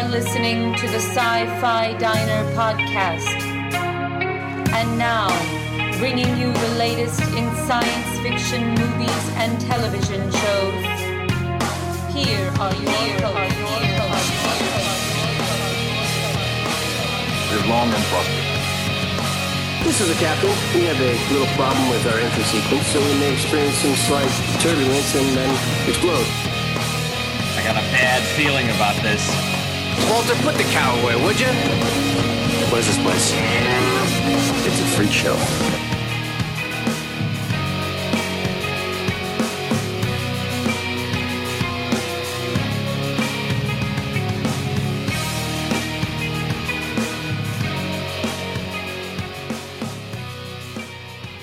are listening to the Sci Fi Diner podcast. And now, bringing you the latest in science fiction movies and television shows. Here are your hosts. Live long and prosper. This is the captain. We have a little problem with our entry sequence, so we may experience some slight turbulence and then explode. I got a bad feeling about this. Walter, put the cow away, would you? What is this place? It's a freak show.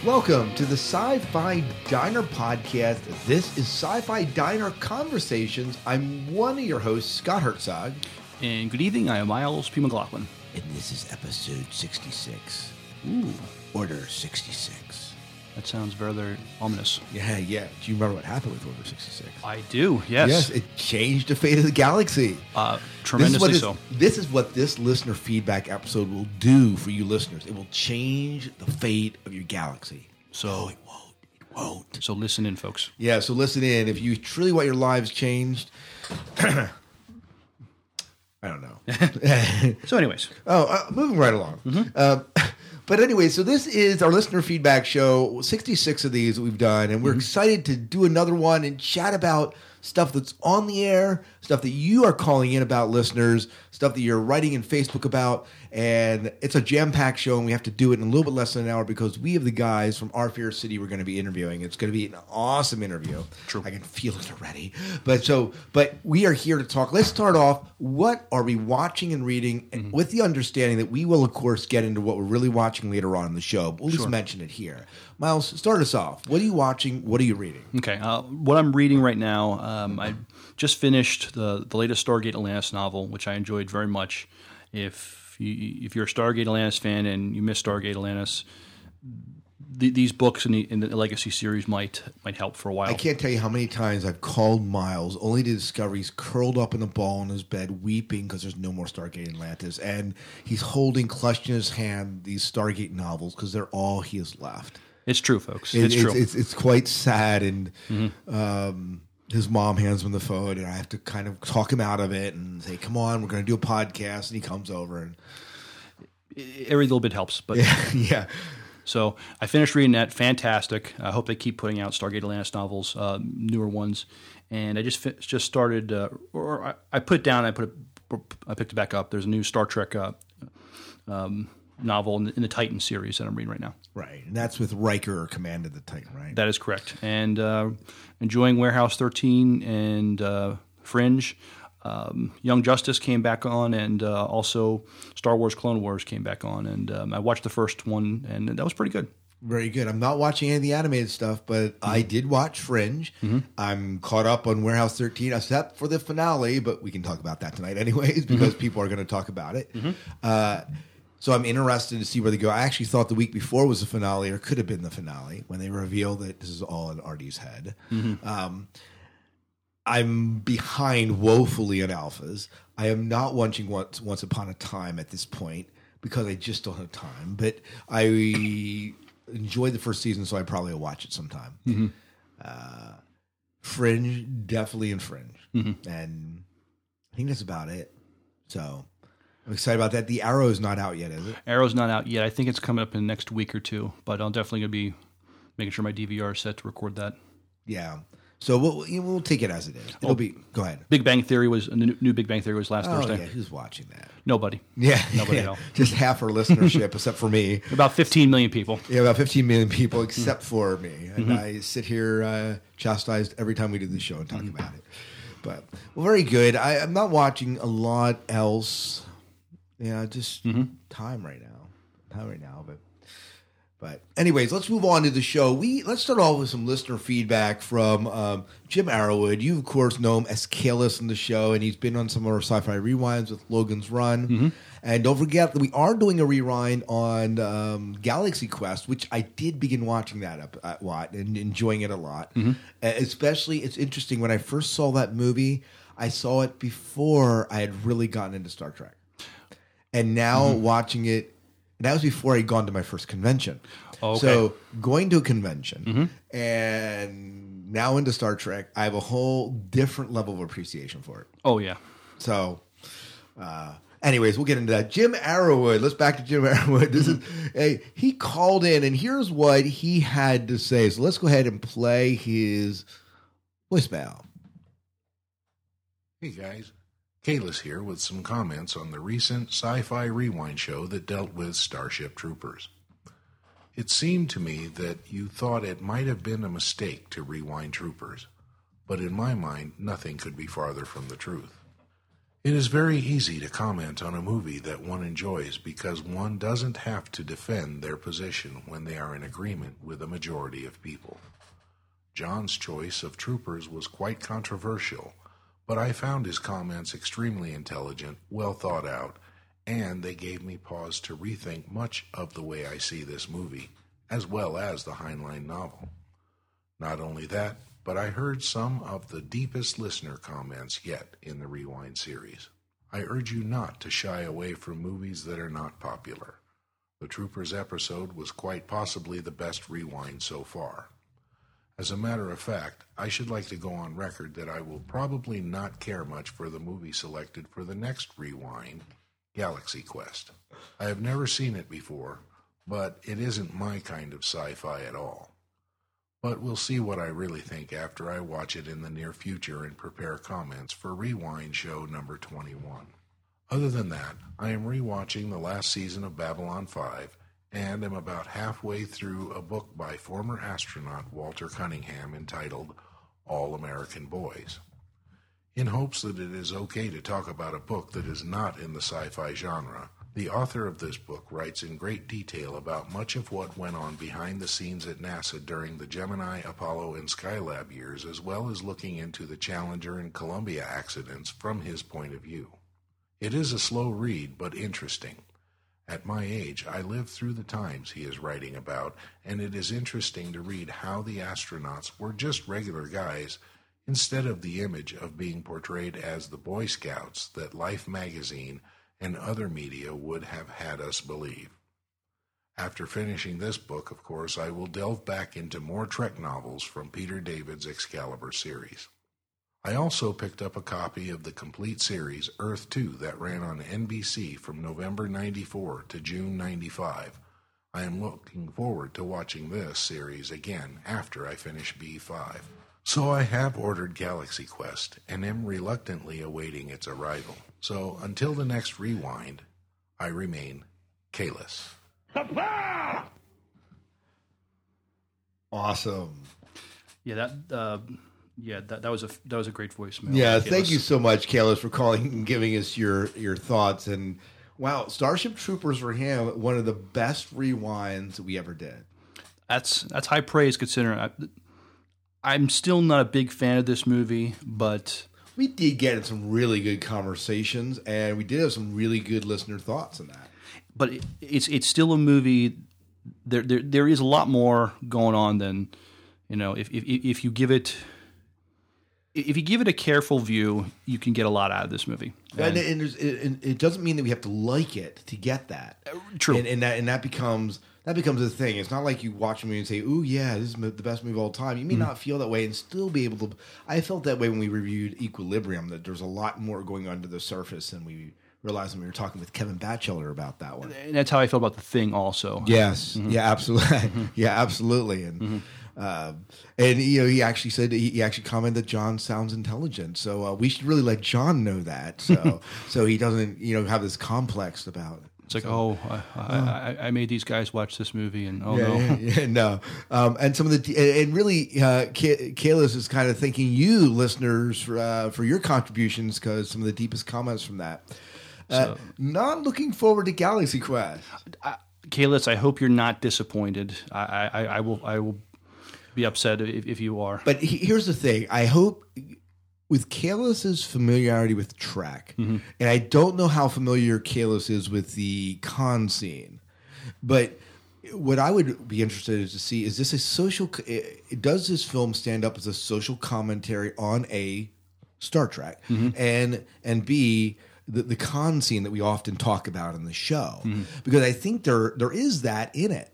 Welcome to the Sci Fi Diner podcast. This is Sci Fi Diner Conversations. I'm one of your hosts, Scott Herzog. And good evening, I am Miles P. McLaughlin. And this is episode 66. Ooh, Order 66. that sounds rather ominous. Yeah, yeah. Do you remember what happened with Order 66? I do, yes. Yes, it changed the fate of the galaxy. uh, This is, tremendously what this, so. this is what this listener feedback episode will do for you listeners. It will change the fate of your galaxy. So- No, it won't. It won't. So listen in, folks. Yeah, so listen in. If you truly want your lives changed, I don't know. So, anyways, oh, uh, moving right along. Uh, but anyway, so this is our listener feedback show. Sixty-six of these we've done, and we're excited to do another one and chat about stuff that's on the air, stuff that you are calling in about, listeners, stuff that you're writing in Facebook about. And it's a jam-packed show, and we have to do it in a little bit less than an hour because we have the guys from Our Fair City we're going to be interviewing. It's going to be an awesome interview. True. I can feel it already. But so, but we are here to talk. Let's start off. What are we watching and reading, and with the understanding that we will, of course, get into what we're really watching later on in the show. But we'll just mention it here. Miles, start us off. What are you watching? What are you reading? okay. Uh, what I'm reading right now, um, I just finished the the latest Stargate Atlantis novel, which I enjoyed very much. If you if you're a Stargate Atlantis fan and you miss Stargate Atlantis, th- these books in the, in the Legacy series might might help for a while. I can't tell you how many times I've called Miles only to discover he's curled up in a ball in his bed weeping because there's no more Stargate Atlantis. And he's holding, clutched in his hand, these Stargate novels because they're all he has left. It's true, folks. It- it's, true. It's, it's quite sad, and Mm-hmm. um, his mom hands him the phone, and I have to kind of talk him out of it and say, "Come on, we're going to do a podcast." And he comes over, and Every little bit helps, but yeah, So I finished reading that. Fantastic. I hope they keep putting out Stargate Atlantis novels, uh, newer ones. And I just fi- just started, uh, or I, I put it down. I put it, I picked it back up. There's a new Star Trek uh, um, novel in the, in the Titan series that I'm reading right now. right, and that's with Riker or Command of the Titan, right? That is correct. And uh, enjoying Warehouse 13 and uh, Fringe. Um, Young Justice came back on, and uh, also Star Wars Clone Wars came back on. And um, I watched the first one, and that was pretty good. Very good. I'm not watching any of the animated stuff, but I Mm-hmm. did watch Fringe. I'm caught up on Warehouse 13, except for the finale, but we can talk about that tonight, anyways, Mm-hmm. because people are going to talk about it. Uh, so I'm interested to see where they go. I actually thought the week before was the finale, or could have been the finale, when they revealed that this is all in Artie's head. Mm-hmm. Um, I'm behind woefully in alphas. I am not watching once Once Upon a Time at this point because I just don't have time. But I enjoyed the first season, so I probably will watch it sometime. Uh, Fringe, definitely in Fringe, and I think that's about it. So I'm excited about that. The Arrow is not out yet, is it? Arrow's not out yet. I think it's coming up in the next week or two, but I'm definitely going to be making sure my DVR is set to record that. Yeah. So we'll we'll take it as it is. It'll be. Go ahead. Big Bang Theory was the new- new Big Bang Theory was last Oh Thursday. yeah, who's watching that? Nobody. Yeah, Nobody yeah. at all. Just half our listenership, except for me. About 15 million people. Yeah, about 15 million people, Mm-hmm. except for me. And I sit here uh, chastised every time we do the show and talk Mm-hmm. about it. But, well, very good. I, I'm not watching a lot else. Yeah, just Mm-hmm. time right now. Time right now. But, but, anyways, let's move on to the show. We Let's start off with some listener feedback from um, Jim Arrowwood. You, of course, know him as Kalis in the show, and he's been on some of our sci fi rewinds with Logan's Run. Mm-hmm. And don't forget that we are doing a rewind on um, Galaxy Quest, which I did begin watching that up at Watt and enjoying it a lot. Mm-hmm. Uh, especially, it's interesting when I first saw that movie. I saw it before I had really gotten into Star Trek, and now mm-hmm. watching it, and that was before I'd gone to my first convention. Oh, okay. So going to a convention mm-hmm. and now into Star Trek, I have a whole different level of appreciation for it. Oh yeah. So, uh, anyways, we'll get into that. Jim Arrowwood. Let's back to Jim Arrowwood. This is mm-hmm. hey, he called in, and here's what he had to say. So let's go ahead and play his voicemail. Hey guys, Kalis here with some comments on the recent sci fi rewind show that dealt with Starship Troopers. It seemed to me that you thought it might have been a mistake to rewind Troopers, but in my mind, nothing could be farther from the truth. It is very easy to comment on a movie that one enjoys because one doesn't have to defend their position when they are in agreement with a majority of people. John's choice of Troopers was quite controversial, but I found his comments extremely intelligent, well thought out, and they gave me pause to rethink much of the way I see this movie, as well as the Heinlein novel. Not only that, but I heard some of the deepest listener comments yet in the Rewind series. I urge you not to shy away from movies that are not popular. The Troopers episode was quite possibly the best rewind so far. As a matter of fact, I should like to go on record that I will probably not care much for the movie selected for the next rewind, Galaxy Quest. I have never seen it before, but it isn't my kind of sci fi at all. But we'll see what I really think after I watch it in the near future and prepare comments for Rewind Show number 21. Other than that, I am rewatching the last season of Babylon 5 and am about halfway through a book by former astronaut Walter Cunningham entitled All American Boys. In hopes that it is okay to talk about a book that is not in the sci fi genre, the author of this book writes in great detail about much of what went on behind the scenes at NASA during the Gemini, Apollo, and Skylab years, as well as looking into the Challenger and Columbia accidents from his point of view. It is a slow read, but interesting. At my age, I lived through the times he is writing about, and it is interesting to read how the astronauts were just regular guys instead of the image of being portrayed as the Boy Scouts that Life magazine and other media would have had us believe. After finishing this book, of course, I will delve back into more Trek novels from Peter David's Excalibur series. I also picked up a copy of the complete series Earth 2 that ran on NBC from November 94 to June 95. I am looking forward to watching this series again after I finish B5. So I have ordered Galaxy Quest and am reluctantly awaiting its arrival. So until the next rewind, I remain Kalis. Awesome. Yeah, that uh, yeah, that, that was a that was a great voicemail. Yeah, Okay, thank you so much, Kalis, for calling and giving us your your thoughts. And wow, Starship Troopers for him one of the best rewinds we ever did. That's that's high praise considering I, I'm still not a big fan of this movie, but We did get in some really good conversations, and we did have some really good listener thoughts in that. but it, it's it's still a movie. There, there there is a lot more going on than you know. If if if you give it if you give it a careful view, you can get a lot out of this movie. And, and, there's, it, and it doesn't mean that we have to like it to get that. Uh, true. And, and that and that becomes that becomes a thing. It's not like you watch a movie and say, "Ooh, yeah, this is the best movie of all time." You may mm-hmm. not feel that way and still be able to. I felt that way when we reviewed Equilibrium. That there's a lot more going under the surface than we realized when we were talking with Kevin Batchelor about that one. And that's how I feel about the thing. Also, Yes. Mm-hmm. Yeah. Absolutely. Mm-hmm. yeah. Absolutely. And uh, and you know he actually said he, he actually commented that John sounds intelligent. So uh, we should really let John know that. So so he doesn't you know have this complex about it. it's like, oh, I, I, I, I made these guys watch this movie, and oh Yeah, no, yeah, yeah, no. Um, and some of the and- really, uh, Ka- Kalis is kind of thanking you, listeners, for, uh, for your contributions because some of the deepest comments from that. Uh, not looking forward to Galaxy Quest. Kalis, I hope you're not disappointed. I, I, I will, I will be upset if, if you are. But he- here's the thing: I hope with Kalis's familiarity with Trek, mm-hmm. and I don't know how familiar Kalis is with the con scene, but what I would be interested in to see is this a social? Does this film stand up as a social commentary on a Star Trek, mm-hmm. and and b the, the con scene that we often talk about in the show mm-hmm. because I think there there is that in it.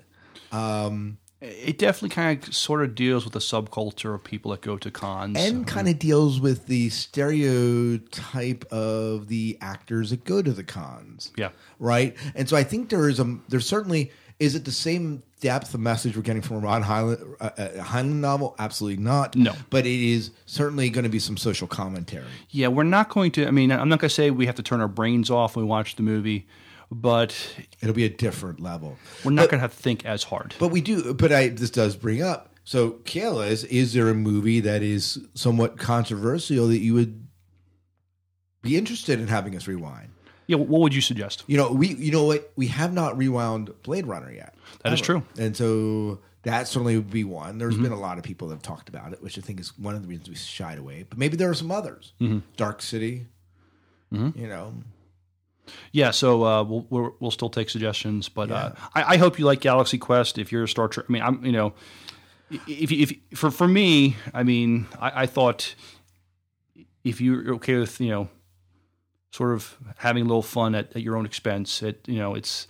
Um, It definitely kind of sort of deals with the subculture of people that go to cons. and kind of deals with the stereotype of the actors that go to the cons. Yeah. Right. And so I think there is a there's certainly is it the same depth of message we're getting from a Ron Heinlein, uh, uh, Heinlein novel? Absolutely not. No. But it is certainly going to be some social commentary. Yeah, we're not going to. I mean, I'm not going to say we have to turn our brains off when we watch the movie, but It'll be a different level. we're not going to have to think as hard. But we do. But I this does bring up. So Kalis, is is there a movie that is somewhat controversial that you would be interested in having us rewind? Yeah, what would you suggest? You know, we you know what we have not rewound Blade Runner yet. That is Ever. true. and so that certainly would be one. There's Mm-hmm. been a lot of people that have talked about it, which I think is one of the reasons we shied away. But maybe there are some others. Mm-hmm. Dark City, you know, Yeah, so uh, we'll, we'll we'll still take suggestions, but uh, I, I hope you like Galaxy Quest. If you're a Star Trek, I mean, I'm you know, if if for for me, I mean, I, I thought if you're okay with you know, sort of having a little fun at, at your own expense, it you know, it's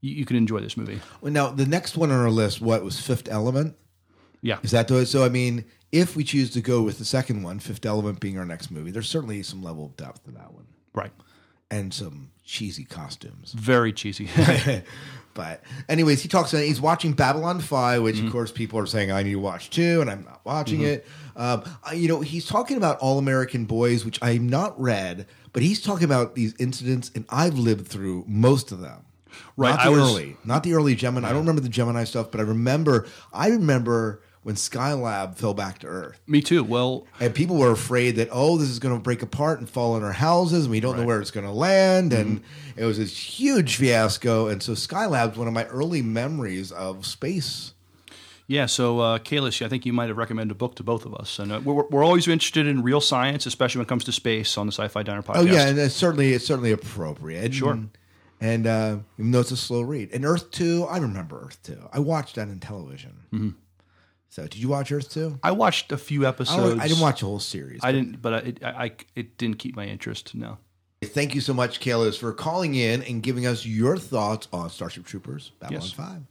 you, you can enjoy this movie. well, now the next one on our list, what was Fifth Element? Yeah, Is that the so? I mean, if we choose to go with the second one, Fifth Element being our next movie, there's certainly some level of depth to that one right. and some cheesy costumes. Very cheesy. but anyways, he talks. He's watching Babylon Five, which of mm-hmm. course people are saying I need to watch too, and I'm not watching mm-hmm. it. Um, I- you know, he's talking about All American Boys, which I've not read, but he's talking about these incidents, and I've lived through most of them. Right, not the I was- early, not the early Gemini. I don't remember the Gemini stuff, but I remember. I remember when Skylab fell back to Earth. me too. Well, And people were afraid that oh, this is going to break apart and fall on our houses, and we don't know where it's going to land. And Mm-hmm. it was this huge fiasco. And so Skylab's one of my early memories of space. Yeah, so uh, Kalis, I think you might have recommended a book to both of us, and uh, we're, we're always interested in real science, especially when it comes to space on the Sci-Fi Diner podcast. Oh yeah, and it's certainly it's certainly appropriate. Sure. And, and uh, even though it's a slow read, and Earth Two, I remember Earth Two. I watched that in television. Mm-hmm. So did you watch Earth Two? I watched a few episodes. I didn't watch the whole series. I didn't, but I, it, I, I- it didn't keep my interest. No. Thank you so much, Kalis, for calling in and giving us your thoughts on Starship Troopers Babylon Yes. 5.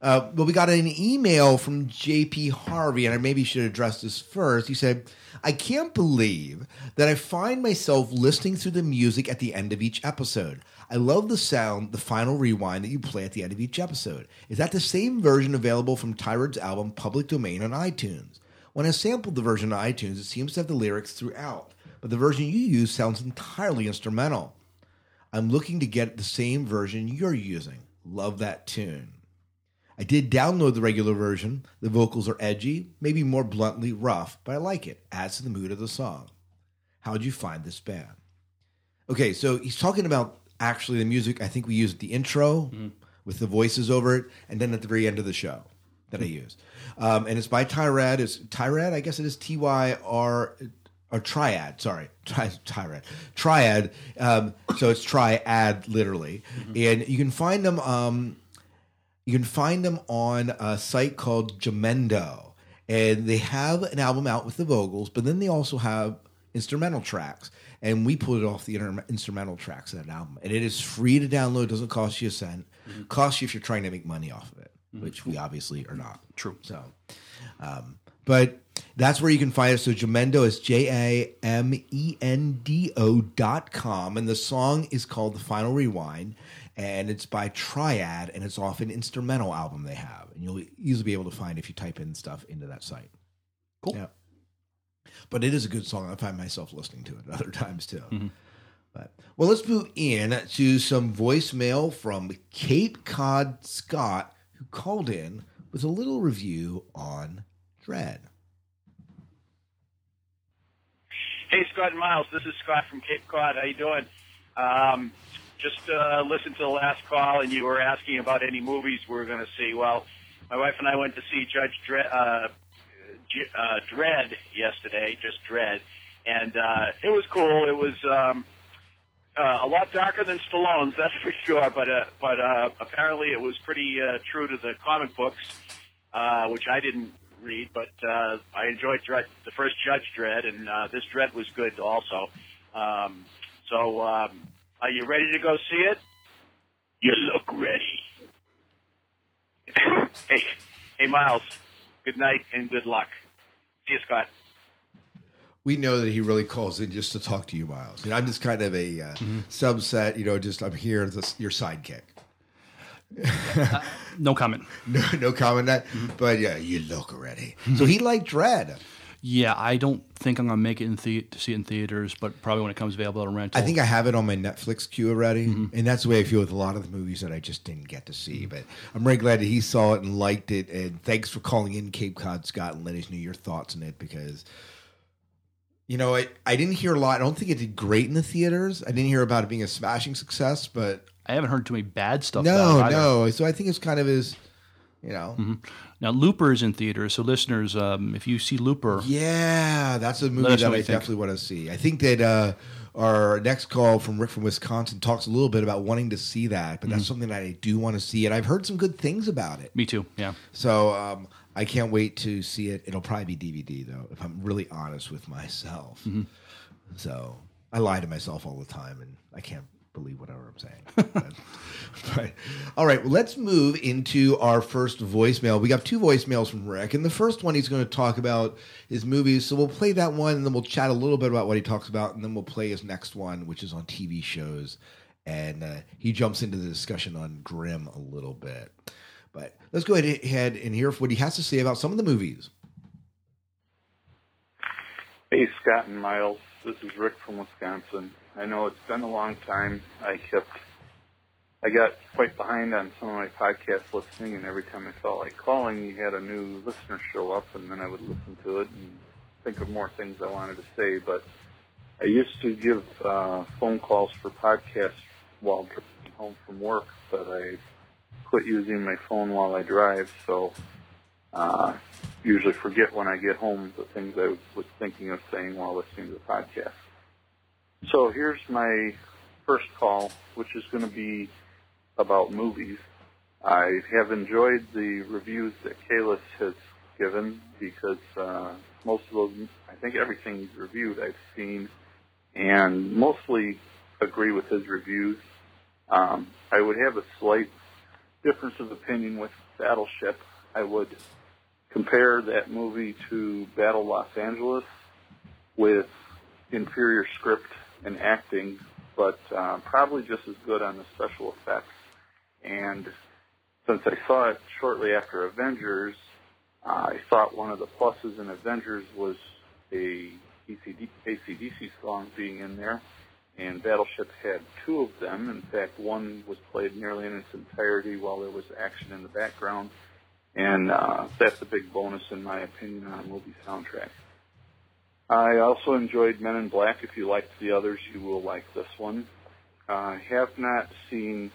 Uh, well, we got an email from JP Harvey, and I maybe should address this first. He said, I can't believe that I find myself listening through the music at the end of each episode. I love the sound, the final rewind that you play at the end of each episode. Is that the same version available from Tyrod's album Public Domain on iTunes? When I sampled the version on iTunes, it seems to have the lyrics throughout, but the version you use sounds entirely instrumental. I'm looking to get the same version you're using. Love that tune. I did download the regular version. The vocals are edgy, maybe more bluntly rough, but I like it. Adds to the mood of the song. How'd you find this band? Okay, so he's talking about actually the music. I think we used the intro with the voices over it, and then at the very end of the show that I used. Um, and it's by Tyrad. It's Tyrad, I guess it is T Y R or Triad. Sorry, Tri- Tyrad, Triad. Um, so it's Triad literally, and you can find them. Um, you can find them on a site called Jamendo, and they have an album out with the vocals, but then they also have instrumental tracks. And we pulled it off the inter- instrumental tracks of that album, and it is free to download. Doesn't cost you a cent. Costs you if you're trying to make money off of it, which we obviously are not. True. So, um, but that's where you can find it. So Jamendo is J A M E N D O dot com, and the song is called "The Final Rewind," and it's by Tryad, and it's off an instrumental album they have, and you'll easily be able to find if you type in stuff into that site. Cool. Yeah. But it is a good song. I find myself listening to it other times too. But well, let's move in to some voicemail from Cape Cod Scott, who called in with a little review on Dredd. Hey, Scott and Miles. This is Scott from Cape Cod. How you doing? Um, just uh, listened to the last call, and you were asking about any movies we were going to see. Well, my wife and I went to see Judge Dredd, uh, J- uh, Dredd yesterday, just Dredd, and uh, it was cool. It was um, uh, a lot darker than Stallone's, that's for sure. But uh, but uh, apparently, it was pretty uh, true to the comic books, uh, which I didn't read, but uh, I enjoyed Dredd, the first Judge Dredd, and uh, this Dredd was good also. Um, so, um, are you ready to go see it? You look ready. hey, hey, Miles. Good night and good luck. See you, Scott. We know that he really calls in just to talk to you, Miles. You know, I'm just kind of a uh, mm-hmm. subset. You know, just I'm here as a- your sidekick. Uh, no comment. No, no comment on that. Mm-hmm. But yeah, you look ready. Mm-hmm. So he liked Dredd. Yeah, I don't think I'm gonna make it in the- to see it in theaters, but probably when it comes available to rental. I think I have it on my Netflix queue already, mm-hmm. and that's the way I feel with a lot of the movies that I just didn't get to see. But I'm very glad that he saw it and liked it. And thanks for calling in, Cape Cod Scott, and letting us know your thoughts on it because. You know, I, I didn't hear a lot. I don't think it did great in the theaters. I didn't hear about it being a smashing success, but I haven't heard too many bad stuff. no, about it either. no. So I think it's kind of his, you know, mm-hmm. Now Looper is in theaters, so listeners, um, if you see Looper, Yeah, that's a movie that I definitely want to see. I think that uh, our next call from Rick from Wisconsin talks a little bit about wanting to see that, but that's Mm-hmm. something that I do want to see, and I've heard some good things about it. me too. Yeah, So um, I can't wait to see it. It'll probably be DVD though, if I'm really honest with myself. Mm-hmm. So I lie to myself all the time, and I can't believe whatever I'm saying. but, all right, well, let's move into our first voicemail. We got two voicemails from Rick, and the first one he's going to talk about his movies. So we'll play that one, and then we'll chat a little bit about what he talks about, and then we'll play his next one, which is on TV shows. And uh, he jumps into the discussion on Grimm a little bit. But let's go ahead and hear what he has to say about some of the movies. Hey, Scott and Miles. This is Rick from Wisconsin. I know it's been a long time. I kept, I got quite behind on some of my podcast listening, and every time I felt like calling, you had a new listener show up, and then I would listen to it and think of more things I wanted to say. But I used to give uh, phone calls for podcasts while driving home from work, but I quit using my phone while I drive, so uh, usually forget when I get home the things I was thinking of saying while listening to the podcast. So here's my first call, which is going to be about movies. I have enjoyed the reviews that Kalis has given because uh, most of those, I think everything he's reviewed I've seen and mostly agree with his reviews. Um, I would have a slight difference of opinion with Battleship. I would compare that movie to Battle Los Angeles with inferior script and acting, but uh, probably just as good on the special effects. And since I saw it shortly after Avengers, uh, I thought one of the pluses in Avengers was a ACD, AC/DC song being in there, and Battleship had two of them. In fact, one was played nearly in its entirety while there was action in the background, and uh, that's a big bonus in my opinion on a movie soundtrack. I also enjoyed Men in Black. If you liked the others, you will like this one. I have not seen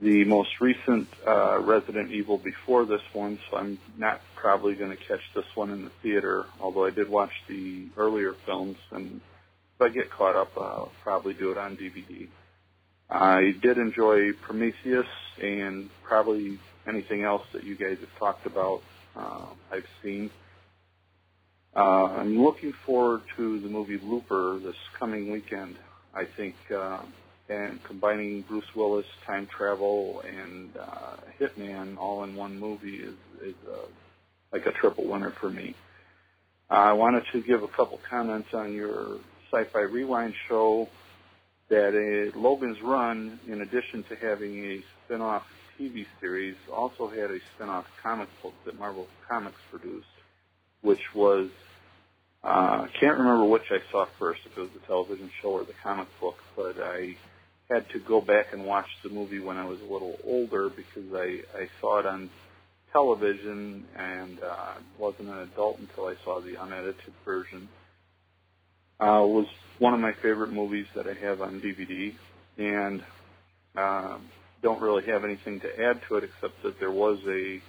the most recent uh, Resident Evil before this one, so I'm not probably going to catch this one in the theater. Although I did watch the earlier films, and if I get caught up, I'll probably do it on DVD. I did enjoy Prometheus and probably anything else that you guys have talked about. Uh, I've seen. Uh, I'm looking forward to the movie Looper this coming weekend. I think, uh, and combining Bruce Willis, time travel, and uh, Hitman all in one movie is is uh, like a triple winner for me. I wanted to give a couple comments on your Sci-Fi Rewind show. That uh, Logan's Run, in addition to having a spin-off TV series, also had a spin-off comic book that Marvel Comics produced, which was uh, I can't remember which I saw first, if it was the television show or the comic book, but I had to go back and watch the movie when I was a little older because I, I saw it on television and uh, wasn't an adult until I saw the unedited version. Uh, was one of my favorite movies that I have on DVD, and uh, don't really have anything to add to it except that there was a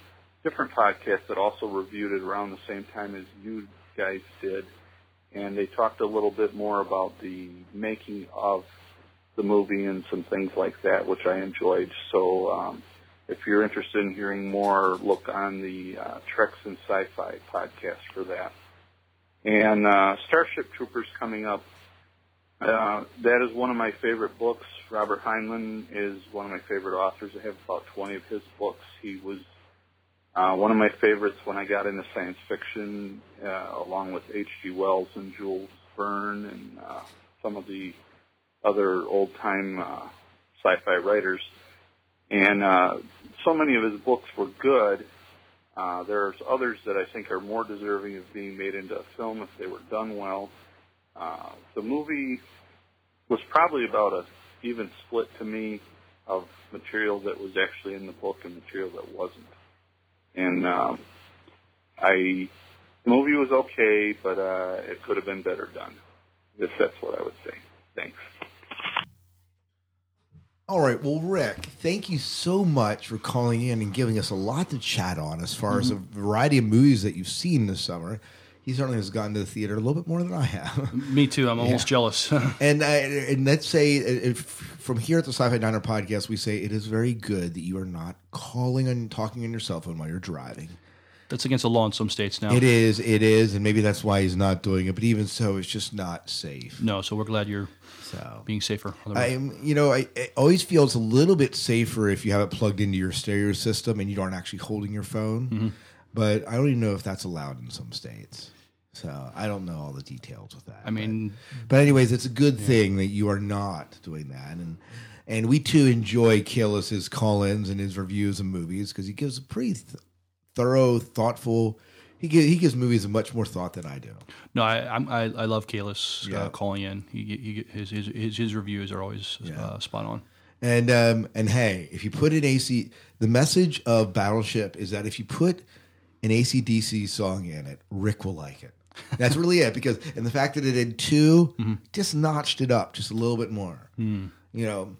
different podcast that also reviewed it around the same time as you guys did, and they talked a little bit more about the making of the movie and some things like that, which I enjoyed. So um, if you're interested in hearing more, look on the uh, Treks and Sci-Fi podcast for that. And uh, Starship Troopers coming up. Uh, that is one of my favorite books. Robert Heinlein is one of my favorite authors. I have about 20 of his books. He was uh, one of my favorites when I got into science fiction, uh, along with H.G. Wells and Jules Verne and uh, some of the other old-time uh, sci-fi writers. And uh, so many of his books were good. Uh, there's others that I think are more deserving of being made into a film if they were done well. Uh, the movie was probably about a even split to me of material that was actually in the book and material that wasn't. And um, I, the movie was okay, but uh, it could have been better done. If that's what I would say. Thanks. All right. Well, Rick, thank you so much for calling in and giving us a lot to chat on as far as a variety of movies that you've seen this summer. He certainly has gone to the theater a little bit more than I have. Me too. I'm almost jealous. and uh, and let's say uh, if, from here at the Sci-Fi Diner podcast, we say it is very good that you are not calling and talking on your cell phone while you're driving. That's against the law in some states now. It is, it is, and maybe that's why he's not doing it. But even so, it's just not safe. No, so we're glad you're So being safer. on the road. I'm, you know, I, I always feels a little bit safer if you have it plugged into your stereo system and you aren't actually holding your phone. Mm-hmm. But I don't even know if that's allowed in some states. So I don't know all the details with that. I mean, But anyways, it's a good thing that you are not doing that, and and we too enjoy Kalis's call-ins and his reviews of movies because he gives a pretty th- thorough, thoughtful. He gives, he gives movies a much more thought than I do. no, I I'm, I, I love Kalis Yeah. uh, calling in. He, he his, his his his reviews are always Yeah. uh, spot on. And um, and hey, if you put an AC, the message of Battleship is that if you put an AC/DC song in it, Rick will like it. That's really it because and the fact that it had 2 Mm-hmm. just notched it up just a little bit more. Hmm. You know,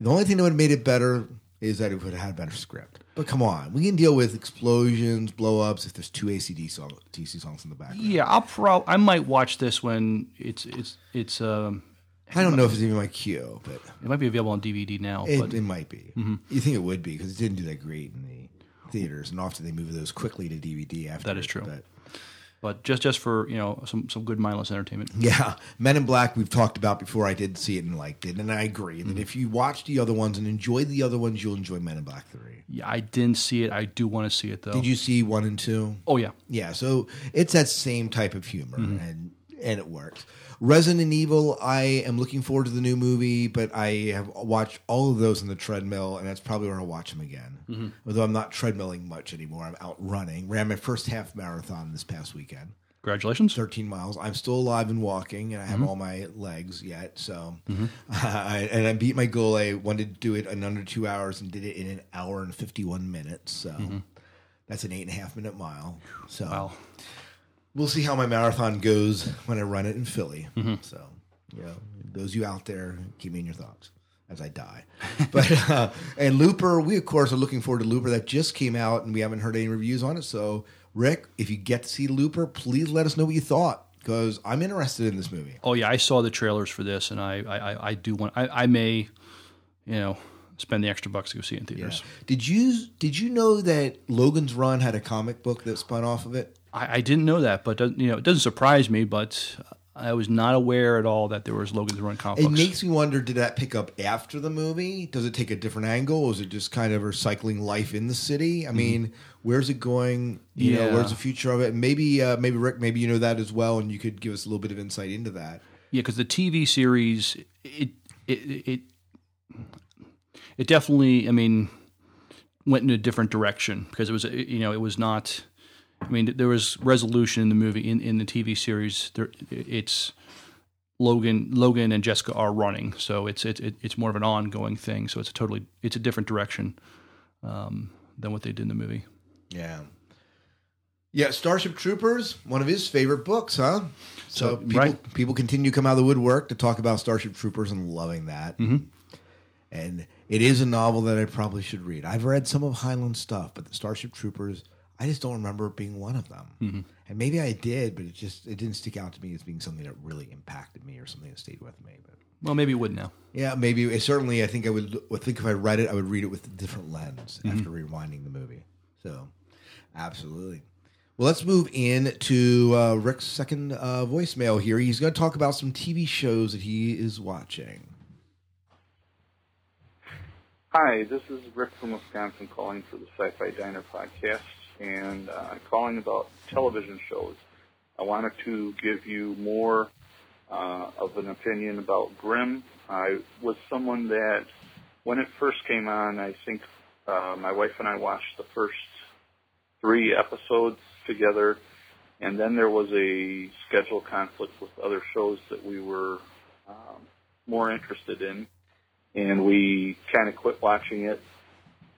the only thing that would have made it better is that it would have had a better script. But come on, we can deal with explosions, blow ups if there's two ACD song, DC songs in the background. Yeah, I'll pro. I might watch this when it's it's it's um. I don't know if it's even my cue, but It might be available on DVD now. It, but it might be. You think it would be because it didn't do that great in the theaters, and often they move those quickly to DVD after. That is true. but just just for you know some some good mindless entertainment. yeah, Men in Black we've talked about before. I did see it and liked it, and I agree Mm-hmm. that if you watch the other ones and enjoy the other ones, you'll enjoy Men in Black Three. Yeah, I didn't see it. I do want to see it though. Did you see one and two? Oh yeah. Yeah, so it's that same type of humor, Mm-hmm. and and it works. Resident Evil, I am looking forward to the new movie, but I have watched all of those in the treadmill, and that's probably where I'll watch them again. Mm-hmm. Although I'm not treadmilling much anymore, I'm out running. Ran my first half marathon this past weekend, Congratulations. 13 miles. I'm still alive and walking, and I have Mm-hmm. all my legs yet. So, I, and I beat my goal. I wanted to do it in under two hours, and did it in an hour and 51 minutes. So. That's an eight and a half minute mile. So Mm-hmm. Wow. We'll see how my marathon goes when I run it in Philly. Mm-hmm. So, you know, those of you out there, keep me in your thoughts as I die. But uh, and Looper, we of course are looking forward to Looper that just came out, and we haven't heard any reviews on it. So, Rick, if you get to see Looper, please let us know what you thought because I'm interested in this movie. Oh yeah, I saw the trailers for this, and I I, I- I do want. I, I may, you know, spend the extra bucks to go see it in theaters. Did you did you know that Logan's Run had a comic book that spun off of it? I, I didn't know that, but you know, it doesn't surprise me. But I was not aware at all that there was Logan's Run comic It books. makes me wonder: Did that pick up after the movie? Does it take a different angle? Is it just kind of recycling life in the city? I mean, where's it going? You know, where's the future of it? And maybe, uh, maybe Rick, maybe you know that as well, and you could give us a little bit of insight into that. Yeah, because the TV series, it it it it definitely, I mean, went in a different direction because it was, you know, it was not. I mean, there was resolution in the movie in, in the TV series. There, it's Logan, Logan and Jessica are running, so it's it's it's more of an ongoing thing. So it's a totally it's a different direction um, than what they did in the movie. Yeah. Yeah, Starship Troopers, one of his favorite books, huh? So, So, people, right. people continue to come out of the woodwork to talk about Starship Troopers and loving that. Mm-hmm. And it is a novel that I probably should read. I've read some of Heinlein stuff, but the Starship Troopers, I just don't remember it being one of them. Mm-hmm. and maybe I did, but it just it didn't stick out to me as being something that really impacted me or something that stayed with me. But Well, maybe you would now. yeah, maybe it, certainly. I think I would. I think if I read it, I would read it with a different lens after rewinding the movie. So, absolutely. Well, let's move in to uh, Rick's second uh, voicemail here. He's going to talk about some TV shows that he is watching. Hi, this is Rick from Wisconsin calling for the Sci-Fi Diner podcast and uh, calling about television shows. I wanted to give you more uh, of an opinion about Grimm. I was someone that, when it first came on, I think uh, my wife and I watched the first three episodes together, and then there was a schedule conflict with other shows that we were um, more interested in, and we kind of quit watching it.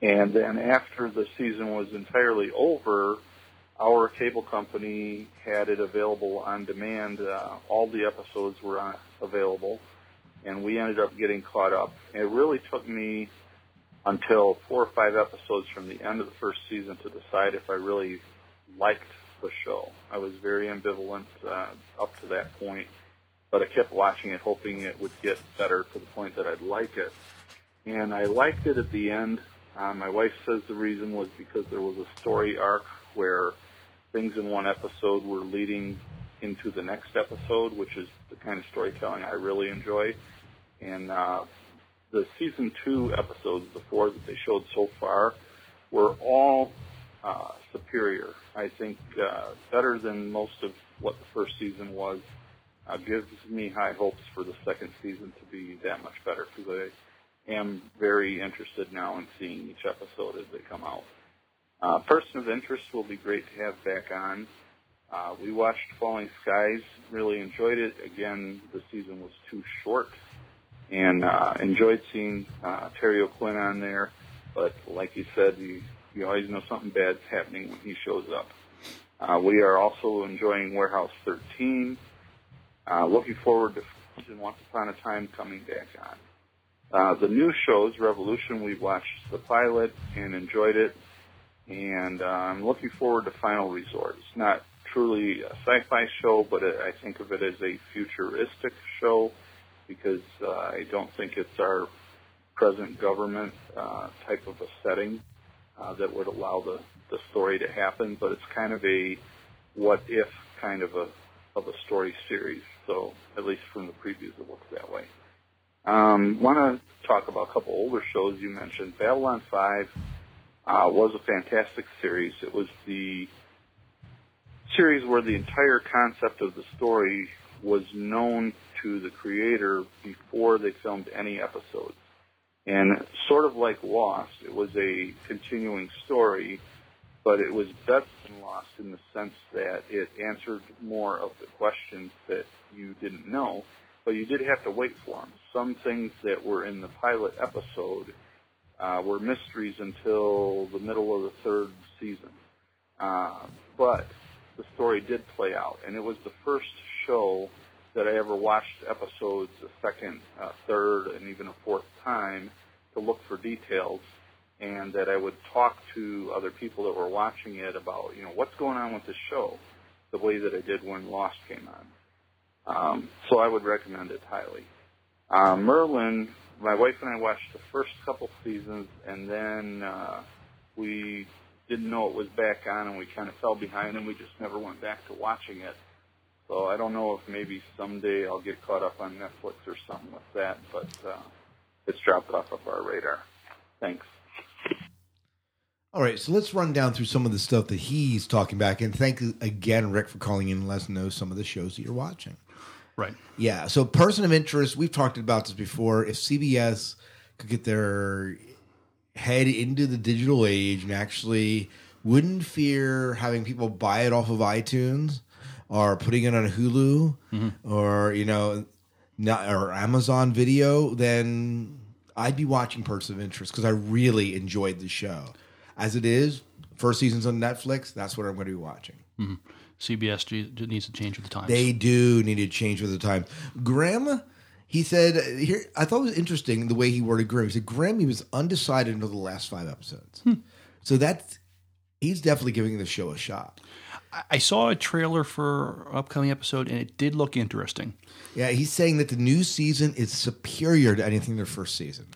And then after the season was entirely over, our cable company had it available on demand. Uh, all the episodes were on, available, and we ended up getting caught up. It really took me until four or five episodes from the end of the first season to decide if I really liked the show. I was very ambivalent uh, up to that point, but I kept watching it, hoping it would get better to the point that I'd like it. And I liked it at the end. Uh, my wife says the reason was because there was a story arc where things in one episode were leading into the next episode, which is the kind of storytelling I really enjoy. And uh, the season two episodes, the four that they showed so far, were all uh, superior. I think uh, better than most of what the first season was. Uh, gives me high hopes for the second season to be that much better because I am very interested now in seeing each episode as they come out. Uh, Person of Interest will be great to have back on. Uh, we watched Falling Skies, really enjoyed it. Again, the season was too short, and uh, enjoyed seeing uh, Terry O'Quinn on there. But like you said, you, you always know something bad's happening when he shows up. Uh, we are also enjoying Warehouse 13. Uh, looking forward to and Once Upon a Time coming back on. Uh, the new shows, Revolution, we watched the pilot and enjoyed it, and uh, I'm looking forward to Final Resort. It's not truly a sci-fi show, but it, I think of it as a futuristic show because uh, I don't think it's our present government uh, type of a setting uh, that would allow the, the story to happen, but it's kind of a what if kind of a of a story series. So at least from the previews, it looks that way. Um, Want to talk about a couple older shows you mentioned. Babylon 5 uh, was a fantastic series. It was the series where the entire concept of the story was known to the creator before they filmed any episodes. And sort of like Lost, it was a continuing story, but it was better than Lost in the sense that it answered more of the questions that you didn't know, but you did have to wait for them. Some things that were in the pilot episode uh, were mysteries until the middle of the third season. Uh, but the story did play out, and it was the first show that I ever watched episodes a second, uh, third, and even a fourth time to look for details, and that I would talk to other people that were watching it about, you know, what's going on with this show, the way that I did when Lost came on. Um, so I would recommend it highly. Uh, Merlin, my wife and I watched the first couple seasons, and then uh, we didn't know it was back on, and we kind of fell behind, and we just never went back to watching it. So I don't know if maybe someday I'll get caught up on Netflix or something with that, but uh, it's dropped off of our radar. Thanks. All right, so let's run down through some of the stuff that he's talking back. And thank again, Rick, for calling in and letting us know some of the shows that you're watching. Right. Yeah. So, person of interest, we've talked about this before. If CBS could get their head into the digital age and actually wouldn't fear having people buy it off of iTunes or putting it on Hulu mm-hmm. or, you know, not, or Amazon Video, then I'd be watching Person of Interest because I really enjoyed the show. As it is, first season's on Netflix. That's what I'm going to be watching. Mm-hmm. CBS needs to change with the times. They do need to change with the time. Grimm, he said here. I thought it was interesting the way he worded Grimm. He said Grimm he was undecided until the last five episodes. Hmm. So that's he's definitely giving the show a shot. I- I saw a trailer for upcoming episode, and it did look interesting. Yeah, he's saying that the new season is superior to anything in their first season.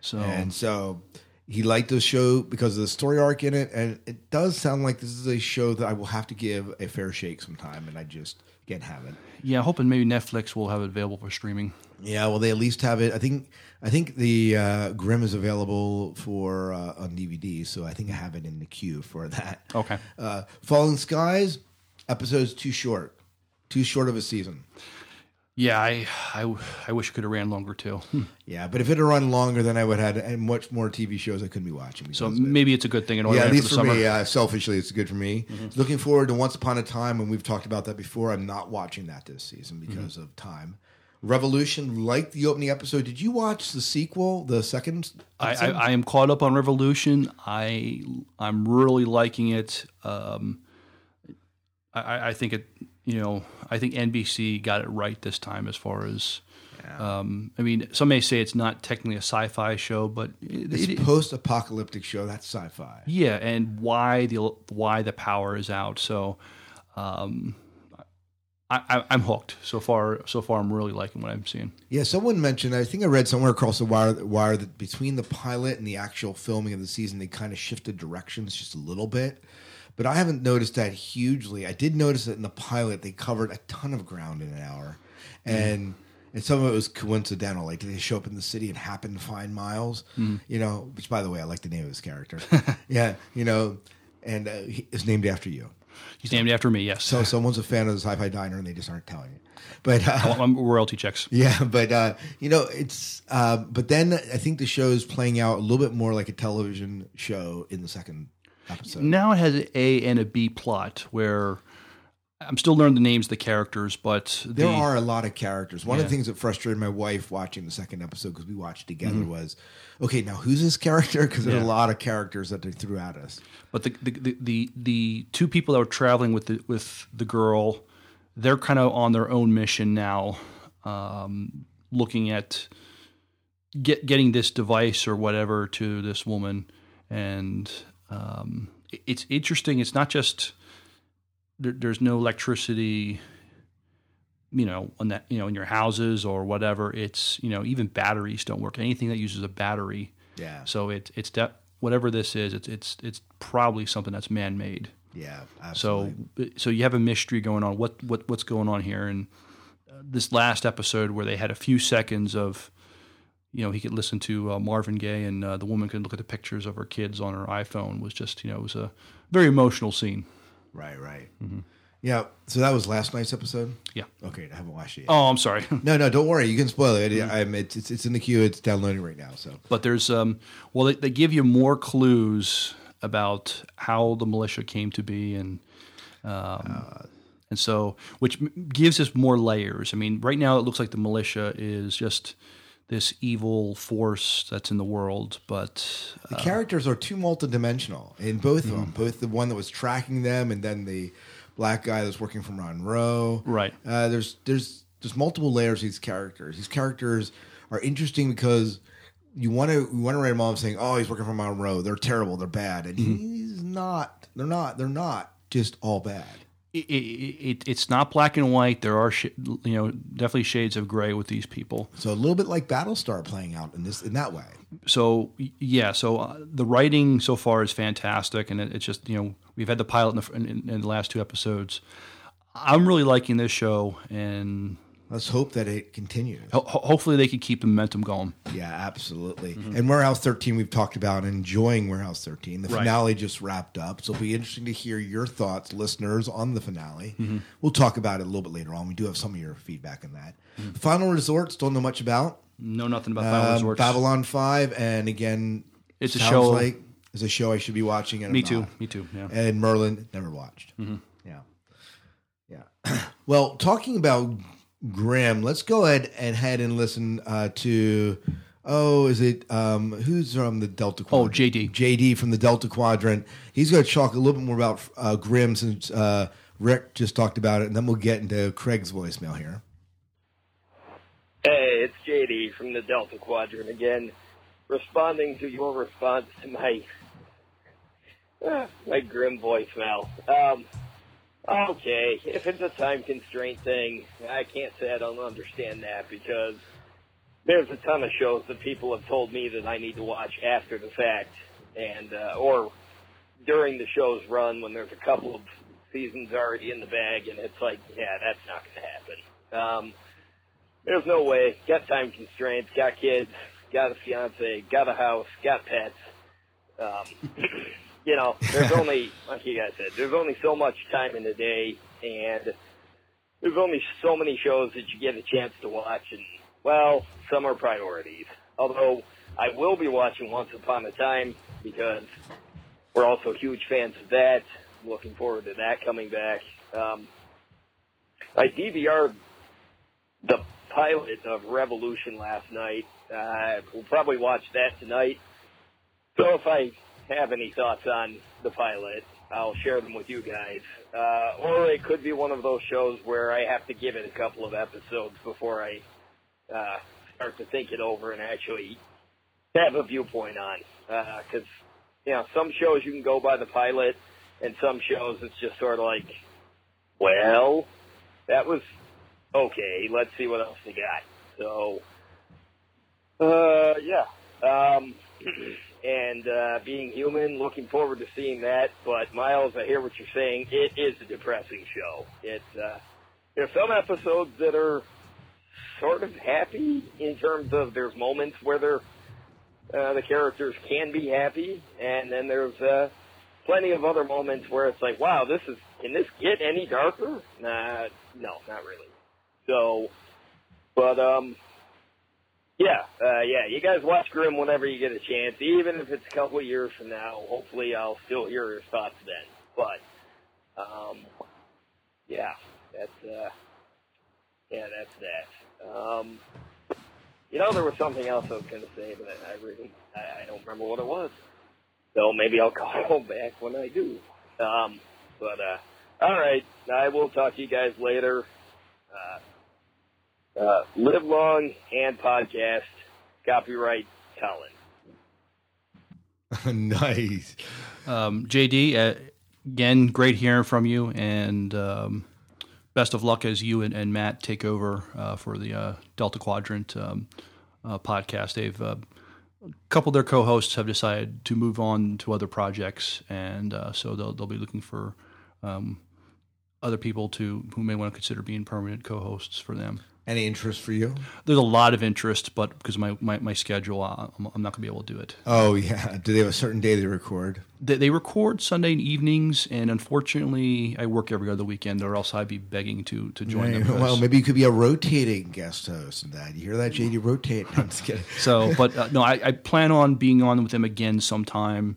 So And so he liked the show because of the story arc in it, and it does sound like this is a show that I will have to give a fair shake sometime, and I just can't have it. yeah, hoping maybe Netflix will have it available for streaming. Yeah, well, they at least have it. I think I think the uh, Grimm is available for uh, on DVD, so I think I have it in the queue for that. Okay. Uh, Falling Skies episodes too short, too short of a season. Yeah, I I, I wish it could have ran longer too. Yeah, but if it had run longer, then I would have had much more TV shows I couldn't be watching. So it. maybe it's a good thing in order yeah, at for least for summer. me, uh, selfishly, it's good for me. Looking forward to Once Upon a Time, and we've talked about that before. I'm not watching that this season because of time. Revolution, like the opening episode. Did you watch the sequel, the second? I, I. I am caught up on Revolution. I I'm really liking it. Um, I- I, I think it. You know, I think NBC got it right this time as far as. Um, I mean, some may say it's not technically a sci-fi show, but it, This it- post-apocalyptic show that's sci-fi. yeah, and why the why the power is out. So, um, I, I, I'm hooked so far. So far, I'm really liking what I'm seeing. Yeah, someone mentioned. I think I read somewhere across the wire, wire that between the pilot and the actual filming of the season, they kind of shifted directions just a little bit. But I haven't noticed that hugely. I did notice that in the pilot they covered a ton of ground in an hour, and and some of it was coincidental. Like did they show up in the city and happen to find Miles? You know, which by the way, I like the name of his character. yeah, you know, and uh, he is named after you. He's named after me. Yes. So someone's a fan of the Sci-Fi Diner and they just aren't telling you. But uh, I'm royalty checks. yeah, but uh, you know, it's. Uh, but then I think the show is playing out a little bit more like a television show in the second episode. Now it has an A and a B plot where I'm still learning the names of the characters, but the, There are a lot of characters. One of the things that frustrated my wife watching the second episode because we watched together Mhm. was, okay, now who's this character? Because there's Yeah. a lot of characters that they threw at us. But the the, the the the two people that were traveling with the with the girl, they're kind of on their own mission now, um, looking at get getting this device or whatever to this woman, and um, it's interesting. It's not just there, there's no electricity. You know, on that, you know, in your houses or whatever, it's you know, even batteries don't work. Anything that uses a battery, Yeah. So it, it's de- whatever this is, it's it's it's probably something that's man made. Yeah, So so you have a mystery going on. What what what's going on here? And uh, this last episode where they had a few seconds of, you know, he could listen to uh, Marvin Gaye and uh, the woman could look at the pictures of her kids on her iPhone was just you know it was a very emotional scene. Right, right. Mm-hmm. Yeah. So that was last night's episode. Yeah. Okay, I haven't watched it. Yet. Oh, I'm sorry. no, no, don't worry. You can spoil it. Mhm. I'm, it's, it's it's in the queue. It's downloading right now. So But there's um well they, they give you more clues about how the militia came to be and um, and so which gives us more layers. I mean, right now it looks like the militia is just this evil force that's in the world, but The uh, characters are too multidimensional in both of Mm-hmm. them. Both the one that was tracking them, and then the black guy that's working for Monroe. Right. Uh, there's there's there's multiple layers to these characters. These characters are interesting because you want to you want to write them off saying, "Oh, he's working for Monroe. They're terrible. They're bad," and Mm-hmm. he's not. They're not. They're not just all bad. It, it, it, it's not black and white. There are sh- you know definitely shades of gray with these people. So a little bit like Battlestar playing out in this in that way. so yeah, so uh, the writing so far is fantastic, and it, it's just you know we've had the pilot in the, in, in the last two episodes. I'm really liking this show, and let's hope that it continues. Ho- ho- hopefully, they can keep the momentum going. Yeah, absolutely. And Warehouse 13, we've talked about enjoying Warehouse 13. The Right. finale just wrapped up, so it'll be interesting to hear your thoughts, listeners, on the finale. Mhm. We'll talk about it a little bit later on. We do have some of your feedback on that. Final Resorts, don't know much about. Know nothing about Final Um, Resorts. Babylon 5, and again, It's a show- like it's a show I should be watching. And Me too, not. me too, yeah. And Merlin, never watched. Mhm. Yeah. Yeah. well, talking about Grimm, let's go ahead and head and listen uh, to. Oh, is it um, who's from the Delta Quadrant? Oh, JD. JD from the Delta Quadrant. He's going to talk a little bit more about uh, Grimm since uh, Rick just talked about it, and then we'll get into Craig's voicemail here. Hey, it's JD from the Delta Quadrant again, responding to your response to my uh, my grim voicemail. Um, Okay, if it's a time constraint thing, I can't say I don't understand that because there's a ton of shows that people have told me that I need to watch after the fact, and uh, or during the show's run when there's a couple of seasons already in the bag, and it's like, yeah, that's not going to happen. Um, there's no way. Got time constraints. Got kids. Got a fiance. Got a house. Got pets. Um, you know, there's only, like you guys said, there's only so much time in the day, and there's only so many shows that you get a chance to watch, and well, some are priorities. Although I will be watching Once Upon a Time because we're also huge fans of that. Looking forward to that coming back. Um, I DVR'd the pilot of Revolution last night. Uh, we'll probably watch that tonight. So if I have any thoughts on the pilot, I'll share them with you guys. Uh, or it could be one of those shows where I have to give it a couple of episodes before I uh, start to think it over and actually have a viewpoint on. Because, you know, some shows you can go by the pilot, and some shows it's just sort of like, well, that was okay. Let's see what else we got. So, uh, yeah. Um, and uh, being human, looking forward to seeing that. But Miles, I hear what you're saying. It is a depressing show. It's uh, there's some episodes that are sort of happy in terms of there's moments where they're uh, the characters can be happy, and then there's uh, plenty of other moments where it's like, wow, this is can this get any darker? Nah, no, not really. So, but um, yeah, uh, yeah, you guys watch Grimm whenever you get a chance, even if it's a couple years from now. Hopefully, I'll still hear your thoughts then. But, um, yeah, that's uh, yeah, that's that. Um, you know, there was something else I was going to say, but I, I really I, I don't remember what it was. So maybe I'll call back when I do. Um, but uh, all right, I will talk to you guys later. Uh, uh, live long and podcast. Copyright Cullen. nice. Um, JD, uh, again, great hearing from you, and um, best of luck as you and, and Matt take over uh, for the uh, Delta Quadrant um, uh, podcast. They've uh, a couple of their co-hosts have decided to move on to other projects, and uh, so they'll they'll be looking for um, other people to who may want to consider being permanent co-hosts for them. Any interest for you? There's a lot of interest, but because my, my, my schedule, I'm, I'm not going to be able to do it. Oh yeah. Do they have a certain day they record? They, they record Sunday evenings, and unfortunately, I work every other weekend, or else I'd be begging to to join them. well, maybe you could be a rotating guest host and that. You hear that, JD? Rotate. No, I'm just kidding. So, but uh, no, I, I plan on being on with them again sometime,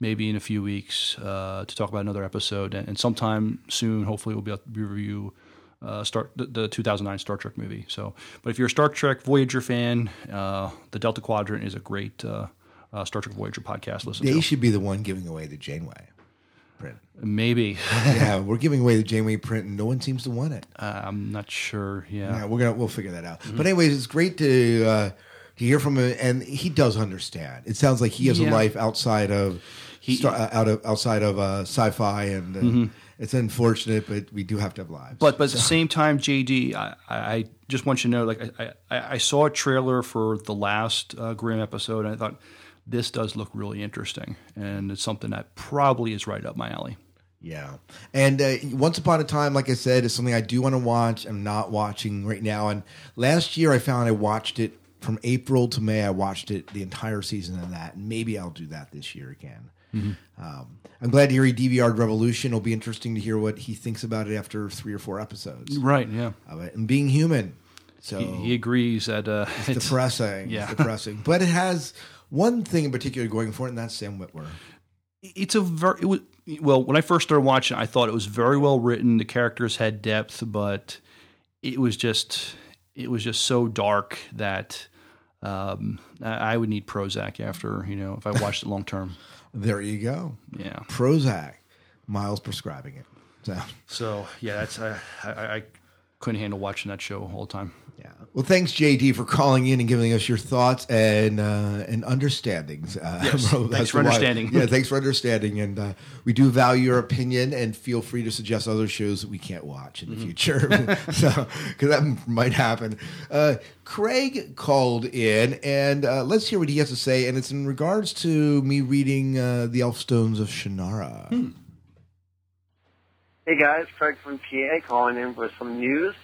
maybe in a few weeks, uh, to talk about another episode, and, and sometime soon, hopefully, we'll be able to review uh, Star the, the 2009 Star Trek movie. So, but if you're a Star Trek Voyager fan, uh, the Delta Quadrant is a great uh, uh, Star Trek Voyager podcast. Listen They to. should be the one giving away the Janeway print. Maybe. yeah, we're giving away the Janeway print, and no one seems to want it. Uh, I'm not sure. Yeah. Yeah, we're gonna we'll figure that out. Mm-hmm. But anyways, it's great to uh, to hear from him, and he does understand. It sounds like he has a life outside of He- star, uh, out of outside of uh, sci-fi, and uh, Mhm. It's unfortunate, but we do have to have lives. But but at the same time, JD, I, I just want you to know, like I, I, I saw a trailer for the last uh, Grimm episode, and I thought this does look really interesting, and it's something that probably is right up my alley. Yeah. And uh, Once Upon a Time, like I said, is something I do want to watch. I'm not watching right now. And last year I found I watched it from April to May. I watched it the entire season of that. And maybe I'll do that this year again. Mhm. Um, I'm glad to hear he DVR'd Revolution. It'll be interesting to hear what he thinks about it after three or four episodes. Right? Yeah. It. And being human. So he, he agrees that uh, it's, depressing. Yeah, It's depressing. But it has one thing in particular going for it, and that's Sam Witwer. it's a very it was, well when i first started watching i thought it was very well written the characters had depth but it was just it was just so dark that um, I would need prozac after you know if i watched it long term There you go. Yeah. Prozac. Miles prescribing it. So so yeah that's I, I, I couldn't handle watching that show all the time. Yeah. Well, thanks, JD, for calling in and giving us your thoughts and uh, and understandings. Uh, Yes. as Thanks to for why- understanding. Yeah, thanks for understanding, and uh, we do value your opinion. And feel free to suggest other shows that we can't watch in the Mhm. future, so because that might happen. Uh, Craig called in, and uh, let's hear what he has to say. And it's in regards to me reading uh, the Elfstones of Shannara. Hmm. Hey guys, Craig from PA calling in with some news.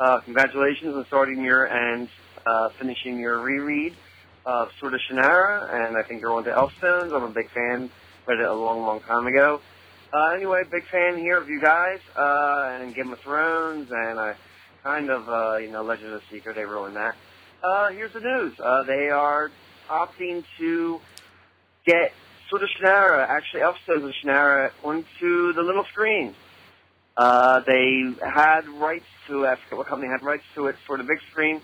Uh, congratulations on starting your and uh, finishing your reread of Sword of Shannara, and I think you're on to Elfstones. I'm a big fan. Read it a long, long time ago. Uh, anyway, big fan here of you guys uh, and Game of Thrones, and I kind of uh, you know Legend of the Seeker. They ruined that. Uh, here's the news. Uh, they are opting to get Sword of Shannara, actually Elfstones of Shannara, onto the little screen. Uh, they had rights to, I forget what company had rights to it for the big screen,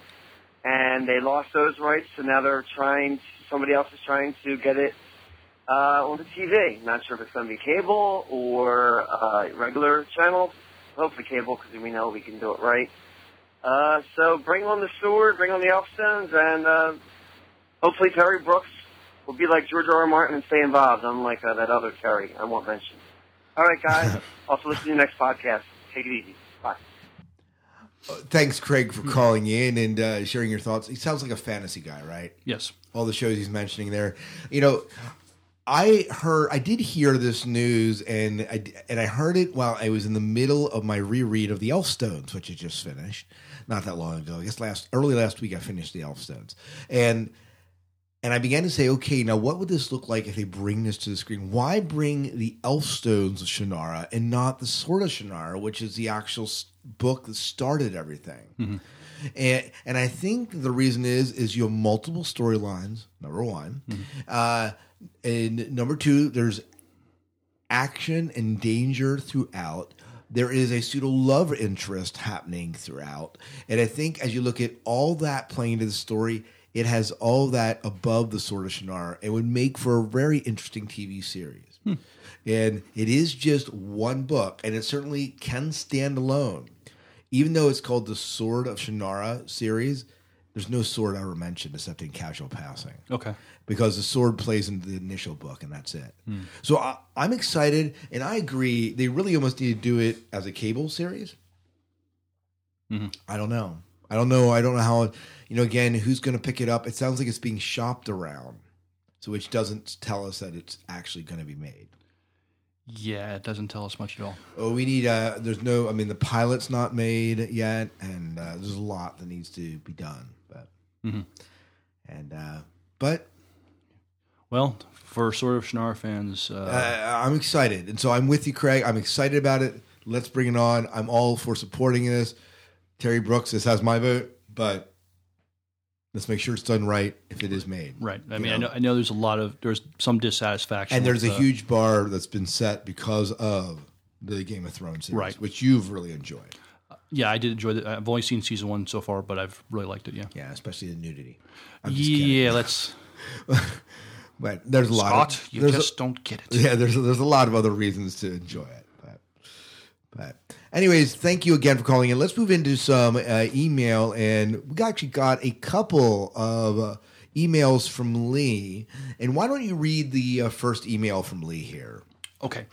and they lost those rights, so now they're trying, somebody else is trying to get it uh, on the TV. Not sure if it's going to be cable or uh, regular channels. Hopefully cable, because we know we can do it right. Uh, so bring on the sword, bring on the Elfstones, and uh, hopefully Terry Brooks will be like George R. R. Martin and stay involved, unlike uh, that other Terry I won't mention. All right, guys. also, listen to your next podcast. Take it easy. Bye. Thanks, Craig, for calling in and uh, sharing your thoughts. He sounds like a fantasy guy, right? Yes. All the shows he's mentioning there. You know, I heard, I did hear this news, and I and I heard it while I was in the middle of my reread of the Elfstones, which I just finished not that long ago. I guess last early last week I finished the Elfstones, and and I began to say, okay, now what would this look like if they bring this to the screen? Why bring the Elfstones of Shannara and not the Sword of Shannara, which is the actual book that started everything? And and I think the reason is is you have multiple storylines. Number one, uh, and number two, there's action and danger throughout. There is a pseudo love interest happening throughout, and I think as you look at all that playing into the story, it has all that above the Sword of Shannara. It would make for a very interesting TV series. And it is just one book, and it certainly can stand alone. Even though it's called the Sword of Shannara series, there's no sword ever mentioned except in casual passing. Okay. Because the sword plays into the initial book, and that's it. Hmm. So I, I'm excited, and I agree. They really almost need to do it as a cable series. Mm-hmm. I don't know. I don't know. I don't know how. You know, again, who's going to pick it up? It sounds like it's being shopped around, so which doesn't tell us that it's actually going to be made. Yeah, it doesn't tell us much at all. Oh, we need. Uh, there's no. I mean, the pilot's not made yet, and uh, there's a lot that needs to be done. But mm-hmm. and uh, but Well, for Sword of Shannara fans, uh, uh, I'm excited, and so I'm with you, Craig. I'm excited about it. Let's bring it on. I'm all for supporting this. Terry Brooks, this has my vote, but let's make sure it's done right if it is made. right. I mean, I know I know there's a lot of there's some dissatisfaction, and there's a uh, huge bar that's been set because of the Game of Thrones series, Right. which you've really enjoyed. Yeah, I did enjoy it. I've only seen season one so far, but I've really liked it. Yeah. Yeah, especially the nudity. Yeah, let's. but there's a lot. Scott, of, you just a, don't get it. Yeah, there's a, there's a lot of other reasons to enjoy it. But, anyways, thank you again for calling in. Let's move into some uh, email, and we actually got a couple of uh, emails from Lee. And why don't you read the uh, first email from Lee here? Okay.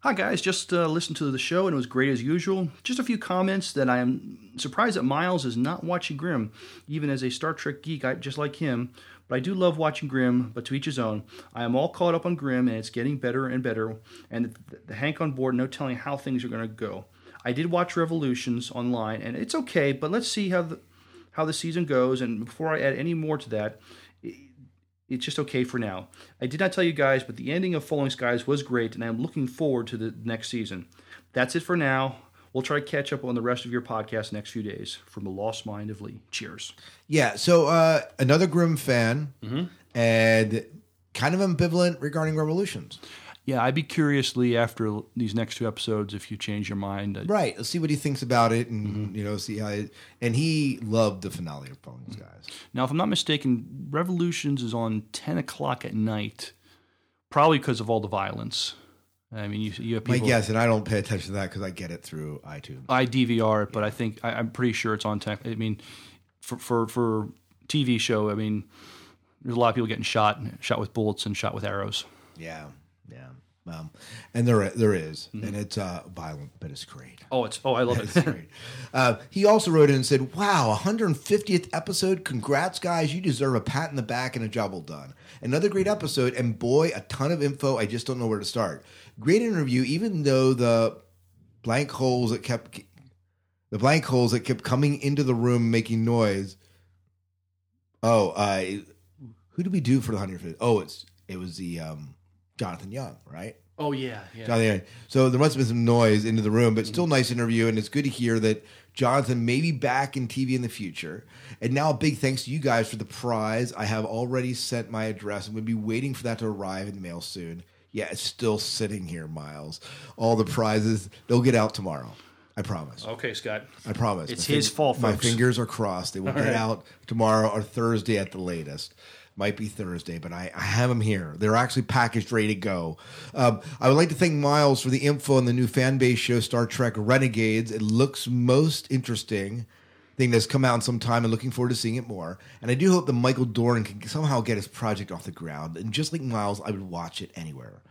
Hi, guys. Just uh, listened to the show and it was great as usual. Just a few comments that I am surprised that Miles is not watching Grimm, even as a Star Trek geek, I, just like him. But I do love watching Grimm, but to each his own. I am all caught up on Grimm and it's getting better and better. And the, the Hank on board, no telling how things are going to go. I did watch Revolutions online and it's okay, but let's see how the, how the season goes. And before I add any more to that, it's just okay for now. I did not tell you guys, but the ending of Falling Skies was great, and I'm looking forward to the next season. That's it for now. We'll try to catch up on the rest of your podcast next few days. From the Lost Mind of Lee. Cheers. Yeah, so uh, another Grimm fan, Mm-hmm. and kind of ambivalent regarding Revolutions. Yeah, I'd be curious, Lee, after these next two episodes, if you change your mind. Uh, Right. Let's see what he thinks about it, and Mm-hmm. you know, see how. It, and he loved the finale of Falling guys. Now, if I'm not mistaken, Revolutions is on 10 o'clock at night, probably because of all the violence. I mean, you you have My people. guess, and I don't pay attention to that because I get it through iTunes. I DVR it, but I think I, I'm pretty sure it's on tech. I mean, for for for TV show, I mean, there's a lot of people getting shot, shot with bullets and shot with arrows. Yeah, yeah. Um, and there there is, Mm-hmm. and it's uh, violent, but it's great. Oh, it's oh, I love It's it. great. Uh, he also wrote in and said, "Wow, 150th episode! Congrats, guys! You deserve a pat in the back and a job well done. Another great episode, and boy, a ton of info. I just don't know where to start. Great interview, even though the blank holes that kept the blank holes that kept coming into the room making noise. Oh, uh, who did we do for the 150th? Oh, it's it was the um, Jonathan Young, right? Oh yeah, yeah. Jonathan Young. So there must have been some noise into the room, but still nice interview, and it's good to hear that Jonathan may be back in TV in the future. And now a big thanks to you guys for the prize. I have already sent my address and would be waiting for that to arrive in the mail soon. Yeah, it's still sitting here, Miles. All the prizes, they'll get out tomorrow. I promise. Okay, Scott. I promise. It's My his fing- fault, My folks. fingers are crossed. They will All get right. out tomorrow or Thursday at the latest. Might be Thursday, but I, I have them here. They're actually packaged, ready to go. Um, I would like to thank Miles for the info on the new fan base show, Star Trek Renegades. It looks most interesting thing that's come out in some time and looking forward to seeing it more. And I do hope that Michael Dorn can somehow get his project off the ground. And just like Miles, I would watch it anywhere.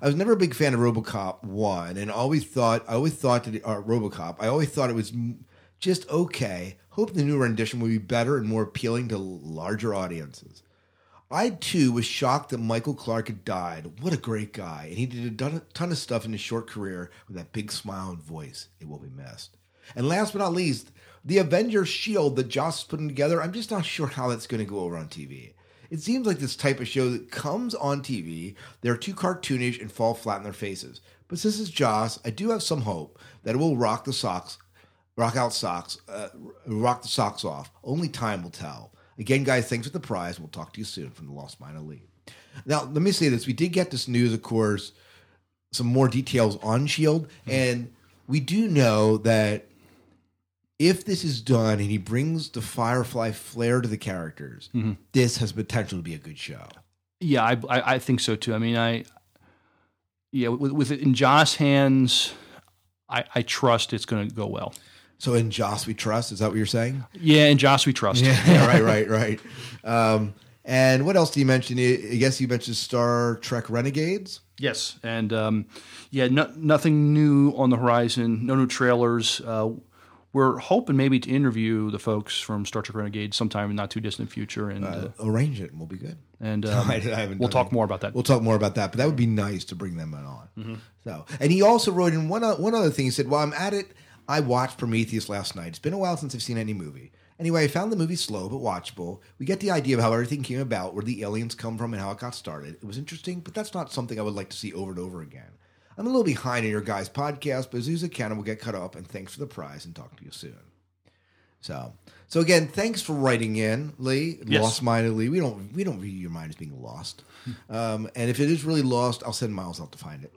I was never a big fan of RoboCop one, and always thought I always thought that uh, RoboCop. I always thought it was just okay. Hope the new rendition will be better and more appealing to larger audiences. I too was shocked that Michael Clark had died. What a great guy, and he did a ton of stuff in his short career with that big smile and voice. It will be missed. And last but not least, the Avengers Shield that Joss is putting together. I'm just not sure how that's going to go over on TV. It seems like this type of show that comes on TV, they're too cartoonish and fall flat in their faces. But since it's Joss, I do have some hope that it will rock the socks, rock out socks, uh, rock the socks off. Only time will tell. Again, guys, thanks for the prize. We'll talk to you soon from the Lost Mind of Lee. Now, let me say this: we did get this news, of course, some more details on Shield, and we do know that if this is done and he brings the Firefly flair to the characters, Mhm. this has potential to be a good show. Yeah, I, I I think so too. I mean, I yeah, with, with it in Joss' hands, I, I trust it's going to go well. So in Joss we trust. Is that what you're saying? Yeah, in Joss we trust. Yeah, yeah, right, right, right. Um, and what else do you mention? I I guess you mentioned Star Trek Renegades. Yes, and um, yeah, no, nothing new on the horizon. No new trailers. Uh, we're hoping maybe to interview the folks from Star Trek Renegade sometime in not too distant future, and uh, Arrange it, and we'll be good. And um, I haven't we'll talk it. more about that. We'll talk more about that, but that would be nice to bring them on. Mhm. So, and he also wrote in one one other thing. He said, "While I'm at it, I watched Prometheus last night. It's been a while since I've seen any movie. Anyway, I found the movie slow but watchable. We get the idea of how everything came about, where the aliens come from, and how it got started. It was interesting, but that's not something I would like to see over and over again. I'm a little behind in your guys' podcast, but can, I will get cut up. And thanks for the prize, and talk to you soon." So, so again, thanks for writing in, Lee. Yes. Lost minded Lee. We don't we don't view your mind as being lost. Um, and if it is really lost, I'll send Miles out to find it.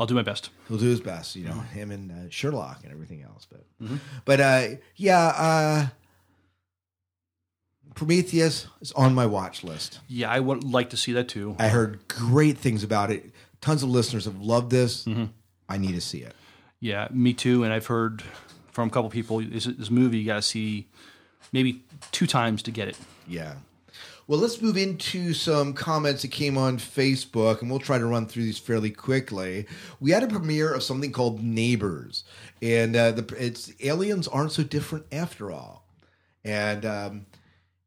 I'll do my best. He'll do his best, you know, him and uh, Sherlock and everything else. But Mhm. but uh, yeah, uh, Prometheus is on my watch list. Yeah, I would like to see that too. I heard great things about it. Tons of listeners have loved this. Mm-hmm. I need to see it. Yeah, me too. And I've heard from a couple people this, this movie you got to see maybe two times to get it. Yeah. Well, let's move into some comments that came on Facebook, and we'll try to run through these fairly quickly. We had a premiere of something called Neighbors, and uh, the it's aliens aren't so different after all. And um,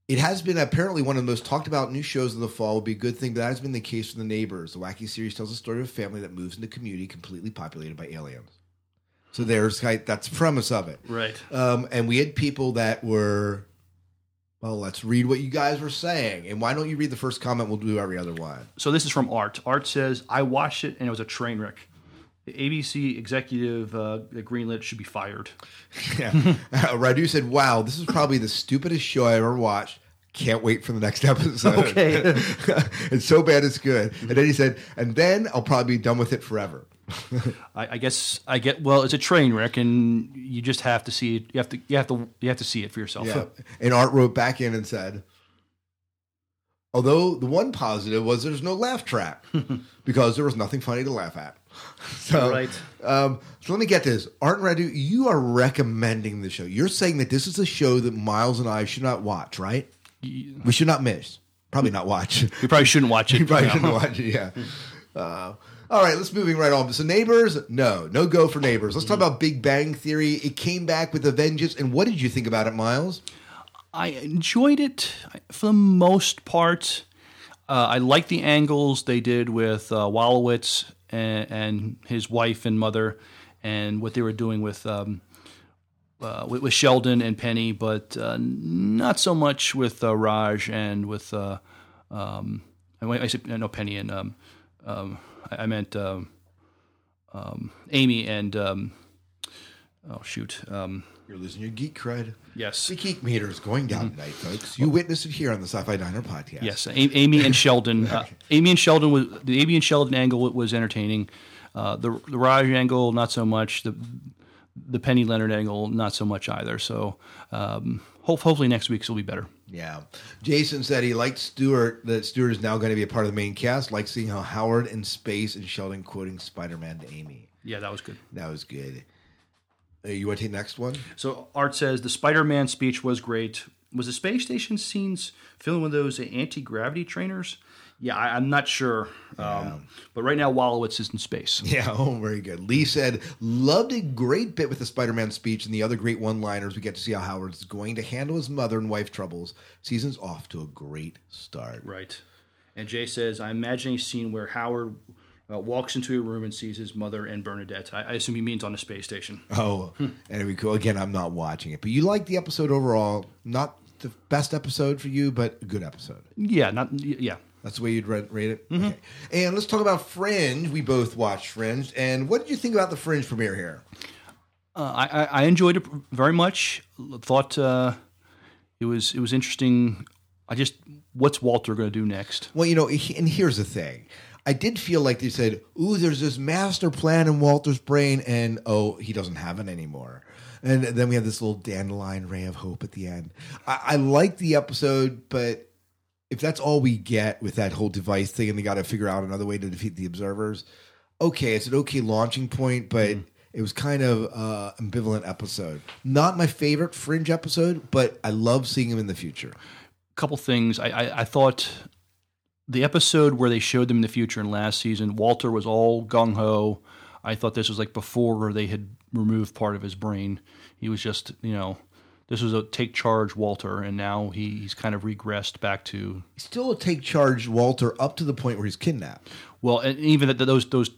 it has been apparently one of the most talked about new shows of the fall. Would be a good thing, but that has been the case for the Neighbors. The wacky series tells the story of a family that moves into a community completely populated by aliens. So there's that's the premise of it, Right. um, and we had people that were, well, let's read what you guys were saying. And why don't you read the first comment? We'll do every other one. So this is from Art. Art says, I watched it and it was a train wreck. The ABC executive uh, that greenlit should be fired. Yeah. Uh, Radu said, wow, this is probably the stupidest show I ever watched. Can't wait for the next episode. Okay. it's so bad it's good. And then he said, and then I'll probably be done with it forever. I, I guess I get well. It's a train wreck, and you just have to see it. You have to. You have to. You have to see it for yourself. Yeah. And Art wrote back in and said, although the one positive was there's no laugh track because there was nothing funny to laugh at. So, Right. Um, so let me get this. Art and Radu, you are recommending the show. You're saying that this is a show that Miles and I should not watch, right? We should not miss. Probably not watch. We probably shouldn't watch it. You probably No. shouldn't watch it. Yeah. Uh, all right, let's moving right on. So neighbors, no, no go for neighbors. Let's talk about Big Bang Theory. It came back with a vengeance, and what did you think about it, Miles? I enjoyed it for the most part. Uh, I like the angles they did with uh, Wolowitz and, and his wife and mother, and what they were doing with um, uh, with, with Sheldon and Penny, but uh, not so much with uh, Raj and with uh, um, I, said no Penny and um, um, I, I meant um, um, Amy and um, oh shoot. You're losing your geek cred. Yes. The geek meter is going down tonight, folks. You witnessed it here on the Sci-Fi Diner podcast. Yes, Amy and Sheldon. Uh, Amy and Sheldon was the Amy and Sheldon angle was entertaining. Uh, the the Raj angle not so much. The the Penny Leonard angle not so much either. So um, hope, hopefully next week's will be better. Yeah. Jason said he liked Stuart, that Stuart is now going to be a part of the main cast. Like seeing how Howard in space and Sheldon quoting Spider Man to Amy. Yeah, that was good. That was good. You want to take the next one? So Art says the Spider-Man speech was great. Was the space station scenes filmed with those anti-gravity trainers? Yeah, I, I'm not sure. Um, But right now, Wolowitz is in space. Yeah, oh, very good. Lee said, loved a great bit with the Spider Man speech and the other great one liners. We get to see how Howard's going to handle his mother and wife troubles. Season's off to a great start. Right. And Jay says, I'm imagining a scene where Howard uh, walks into a room and sees his mother and Bernadette. I, I assume he means on a space station. Oh, and we go again. I'm not watching it, but you like the episode overall. Not the best episode for you, but a good episode. Yeah, not yeah. That's the way you'd rate, rate it. Okay. And let's talk about Fringe. We both watched Fringe, and what did you think about the Fringe premiere here? Uh, I, I I enjoyed it very much. Thought uh, it was it was interesting. I just what's Walter going to do next? Well, you know, and here's the thing. I did feel like they said, "Ooh, there's this master plan in Walter's brain," and oh, he doesn't have it anymore. And then we have this little dandelion ray of hope at the end. I, I like the episode, but if that's all we get with that whole device thing, and they got to figure out another way to defeat the observers, okay, it's an okay launching point, but. It was kind of uh, ambivalent episode. Not my favorite Fringe episode, but I love seeing him in the future. couple things. I, I, I thought the episode where they showed them in the future in last season, Walter was all gung ho. I thought this was like before they had removed part of his brain. He was just, you know, this was a take charge Walter, and now he, he's kind of regressed back to Still take charge, Walter, up to the point where he's kidnapped. well, and even that those those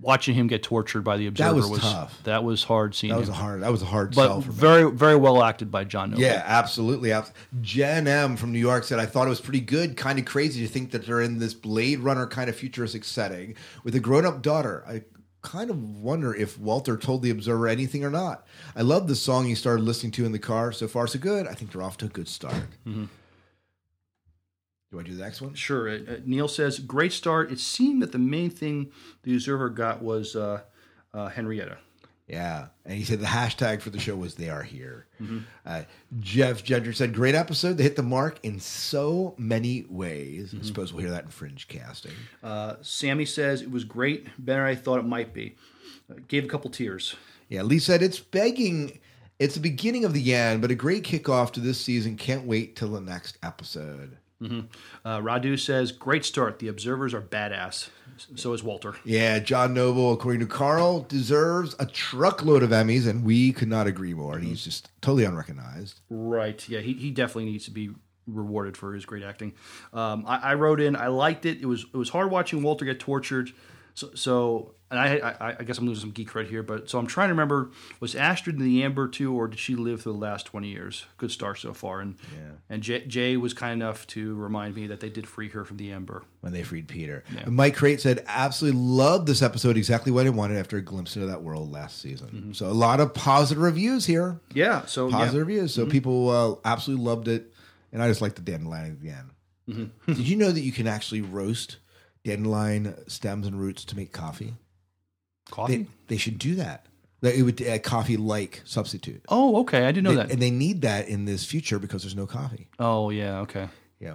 watching him get tortured by the observer that was tough. That was hard seeing. That was him. a hard. That was a hard but sell for me. very very well acted by John Noble. Yeah, absolutely. abs- Jen M from New York said, "I thought it was pretty good. Kind of crazy to think that they're in this Blade Runner kind of futuristic setting with a grown-up daughter. I kind of wonder if Walter told the Observer anything or not. I love the song he started listening to in the car. So far, so good. I think they're off to a good start. Mhm. You I do the next one? Sure. Uh, uh, Neil says, great start. It seemed that the main thing the observer got was uh, uh, Henrietta. Yeah, and he said the hashtag for the show was "They Are Here." Uh, Jeff Gender said, "Great episode. They hit the mark in so many ways." I suppose we'll hear that in Fringe casting. Uh, Sammy says, it was great. Better I thought it might be. Uh, gave a couple tears. Yeah, Lee said it's begging. It's the beginning of the end, but a great kickoff to this season. Can't wait till the next episode. Hmm Uh, Radu says, great start. The observers are badass. So is Walter. Yeah, John Noble, according to Carl, deserves a truckload of Emmys, and we could not agree more. And he's just totally unrecognized. Right. Yeah, he, he definitely needs to be rewarded for his great acting. Um, I, I wrote in, I liked it. It was it was hard watching Walter get tortured. So, so and I, I I guess I'm losing some geek cred here, but so I'm trying to remember was Astrid in the Amber too, or did she live for the last 20 years? Good start so far. And and Jay, Jay was kind enough to remind me that they did free her from the Amber. when they freed Peter. Yeah. Mike Crate said, absolutely loved this episode, exactly what I wanted after a glimpse into that world last season. So a lot of positive reviews here. Yeah. So yeah. Positive reviews. So Mhm. people uh, absolutely loved it. And I just like the dandelion at the end. Mhm. Did you know that you can actually roast dandelion stems and roots to make coffee? Coffee? They, they should do that. That it would a coffee like substitute. Oh, okay. I didn't know They- that. And they need that in this future because there's no coffee. Oh, yeah. Okay. Yeah.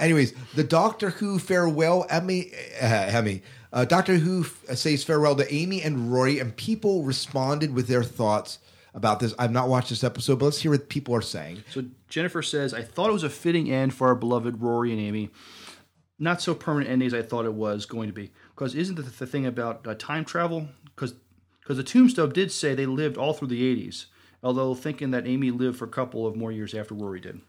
Anyways, the Doctor Who farewell Emmy, uh, Emmy Uh, Doctor Who f- says farewell to Amy and Rory, and people responded with their thoughts about this. I've not watched this episode, but let's hear what people are saying. So Jennifer says, I thought it was a fitting end for our beloved Rory and Amy. Not so permanent ending as I thought it was going to be. Because isn't the, the thing about uh, time travel? Because because the tombstone did say they lived all through the 80s, although thinking that Amy lived for a couple of more years after Rory did.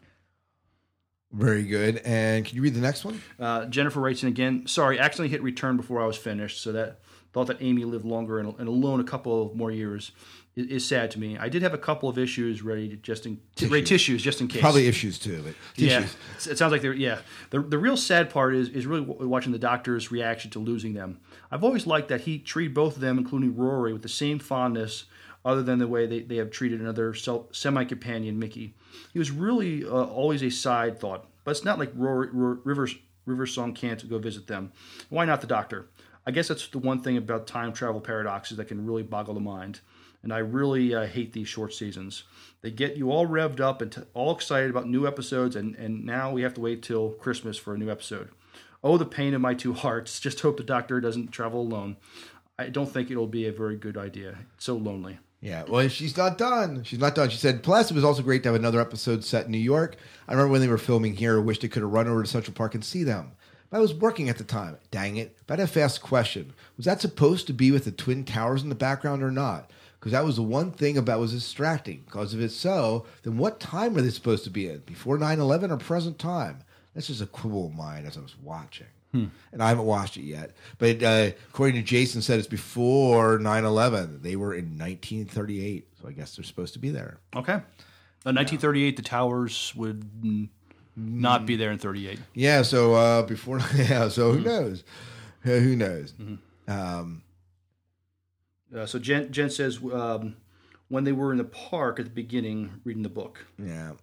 Very good. And can you read the next one? Uh, Jennifer writes in again. Sorry, accidentally hit return before I was finished, so that thought that Amy lived longer and, and alone a couple of more years is, is sad to me. I did have a couple of issues ready to just in ready tissues just in case. Probably issues too, but Yeah, it sounds like they're yeah. The the real sad part is is really watching the doctor's reaction to losing them. I've always liked that he treated both of them, including Rory, with the same fondness, other than the way they, they have treated another semi companion, Mickey. He was really uh, always a side thought, but it's not like Rory, Rory, Rivers River Song can't go visit them. Why not the doctor? I guess that's the one thing about time travel paradoxes that can really boggle the mind. And I really uh, hate these short seasons. They get you all revved up and t- all excited about new episodes, and, and now we have to wait till Christmas for a new episode. Oh, the pain in my two hearts. Just hope the doctor doesn't travel alone. I don't think it'll be a very good idea. It's so lonely. Yeah, well, she's not done. She's not done. She said, plus, it was also great to have another episode set in New York. I remember when they were filming here, I wished I could have run over to Central Park and see them. But I was working at the time. Dang it. But I have a fast question. Was that supposed to be with the Twin Towers in the background or not? Because that was the one thing about was distracting. Because if it's so, then what time are they supposed to be in? Before 9 11 or present time? That's just a quibble of mine as I was watching. Hmm. And I haven't watched it yet. But uh, according to Jason, said it's before 9 11. They were in 1938. So I guess they're supposed to be there. Okay. Uh, 1938, the towers would mm, not be there in 38. Yeah, so uh, before, yeah, so who knows? Uh, who knows? Um, Uh, so Jen, Jen says um, when they were in the park at the beginning reading the book. yeah.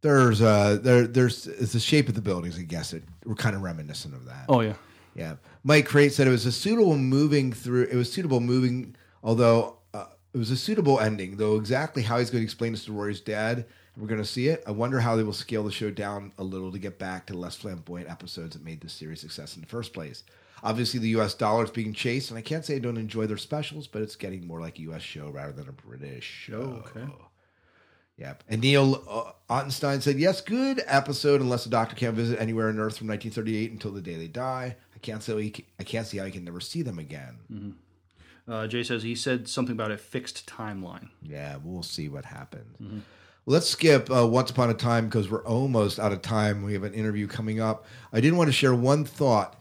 There's uh there there's it's the shape of the buildings, I guess it we're kind of reminiscent of that. Oh, yeah. Yeah. Mike Crate said it was a suitable moving through it was suitable moving although uh, it was a suitable ending, though exactly how he's going to explain this to Rory's dad, we're going to see it. I wonder how they will scale the show down a little to get back to less flamboyant episodes that made this series success in the first place. Obviously, the U.S. dollar is being chased, and I can't say I don't enjoy their specials, but it's getting more like a U.S. show rather than a British show. okay. Yep. And Neil uh, Ottenstein said, "Yes, good episode. Unless the Doctor can't visit anywhere on Earth from 1938 until the day they die, I can't say I can't see how he can never see them again." Uh, Jay says he said something about a fixed timeline. Yeah, we'll see what happens. Well, let's skip uh, Once Upon a Time because we're almost out of time. We have an interview coming up. I did want to share one thought.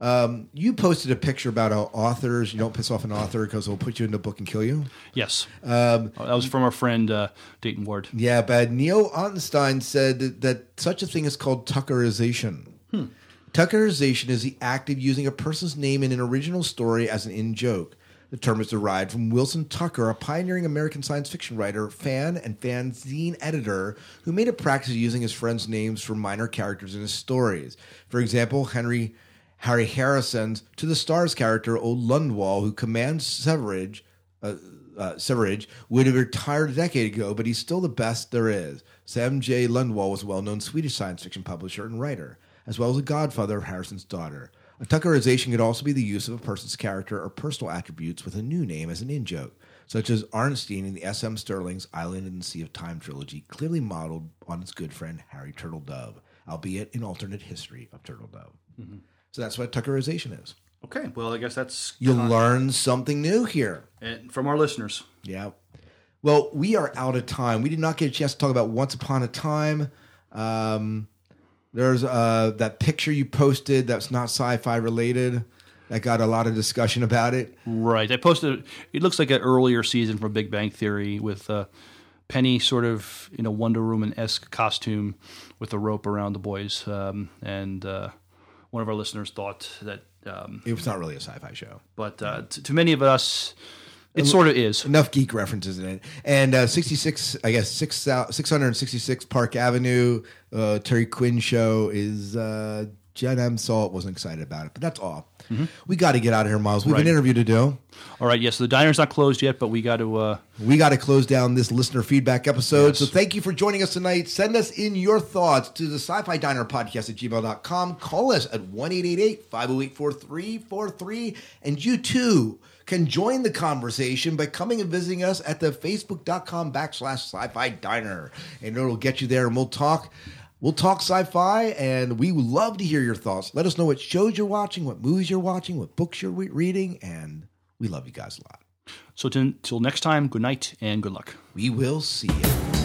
Um, you posted a picture about how authors, you don't piss off an author because they'll put you in the book and kill you. Yes. Um, that was from our friend uh, Dayton Ward. Yeah, but Neil Ottenstein said that, that such a thing is called Tuckerization. Tuckerization is the act of using a person's name in an original story as an in joke. The term is derived from Wilson Tucker, a pioneering American science fiction writer, fan, and fanzine editor who made a practice of using his friends' names for minor characters in his stories. For example, Henry Harry Harrison's To the Stars character, Old Lundwall, who commands Severage, uh, uh, Severage, would have retired a decade ago, but he's still the best there is. Sam J. Lundwall was a well known Swedish science fiction publisher and writer, as well as a godfather of Harrison's daughter. A Tuckerization could also be the use of a person's character or personal attributes with a new name as an in joke, such as Arnstein in the S.M. Stirling's Island in the Sea of Time trilogy, clearly modeled on his good friend Harry Turtledove, albeit an alternate history of Turtledove. So that's what Tuckerization is. Okay, well, I guess that's You'll con- learn something new here. and from our listeners. Yeah. Well, we are out of time. We did not get a chance to talk about Once Upon a Time. Um, there's uh, that picture you posted that's not sci-fi related that got a lot of discussion about it. Right. I posted. It looks like an earlier season from Big Bang Theory with uh, Penny sort of in a Wonder Woman esque costume with a rope around the boys, um, and uh, one of our listeners thought that. Um, It was not really a sci-fi show. but uh, t- to many of us, it sort of is. Enough geek references in it. And uh, 66, I guess, 6, 666 Park Avenue, uh, Terry O'Quinn show is uh, Jen M saw it, wasn't excited about it, but that's all. We got to get out of here, Miles. We have Right. an interview to do. All right, yes, So the diner's not closed yet, but we got to. Uh, We got to close down this listener feedback episode. Yes. So thank you for joining us tonight. Send us in your thoughts to the sci fi diner podcast at gmail.com. Call us at 1 508 4343. And you too can join the conversation by coming and visiting us at the facebook.com backslash sci fi diner. And it'll get you there and we'll talk. We'll talk sci fi and we would love to hear your thoughts. Let us know what shows you're watching, what movies you're watching, what books you're reading. And we love you guys a lot. so, till next time, good night and good luck. We will see you.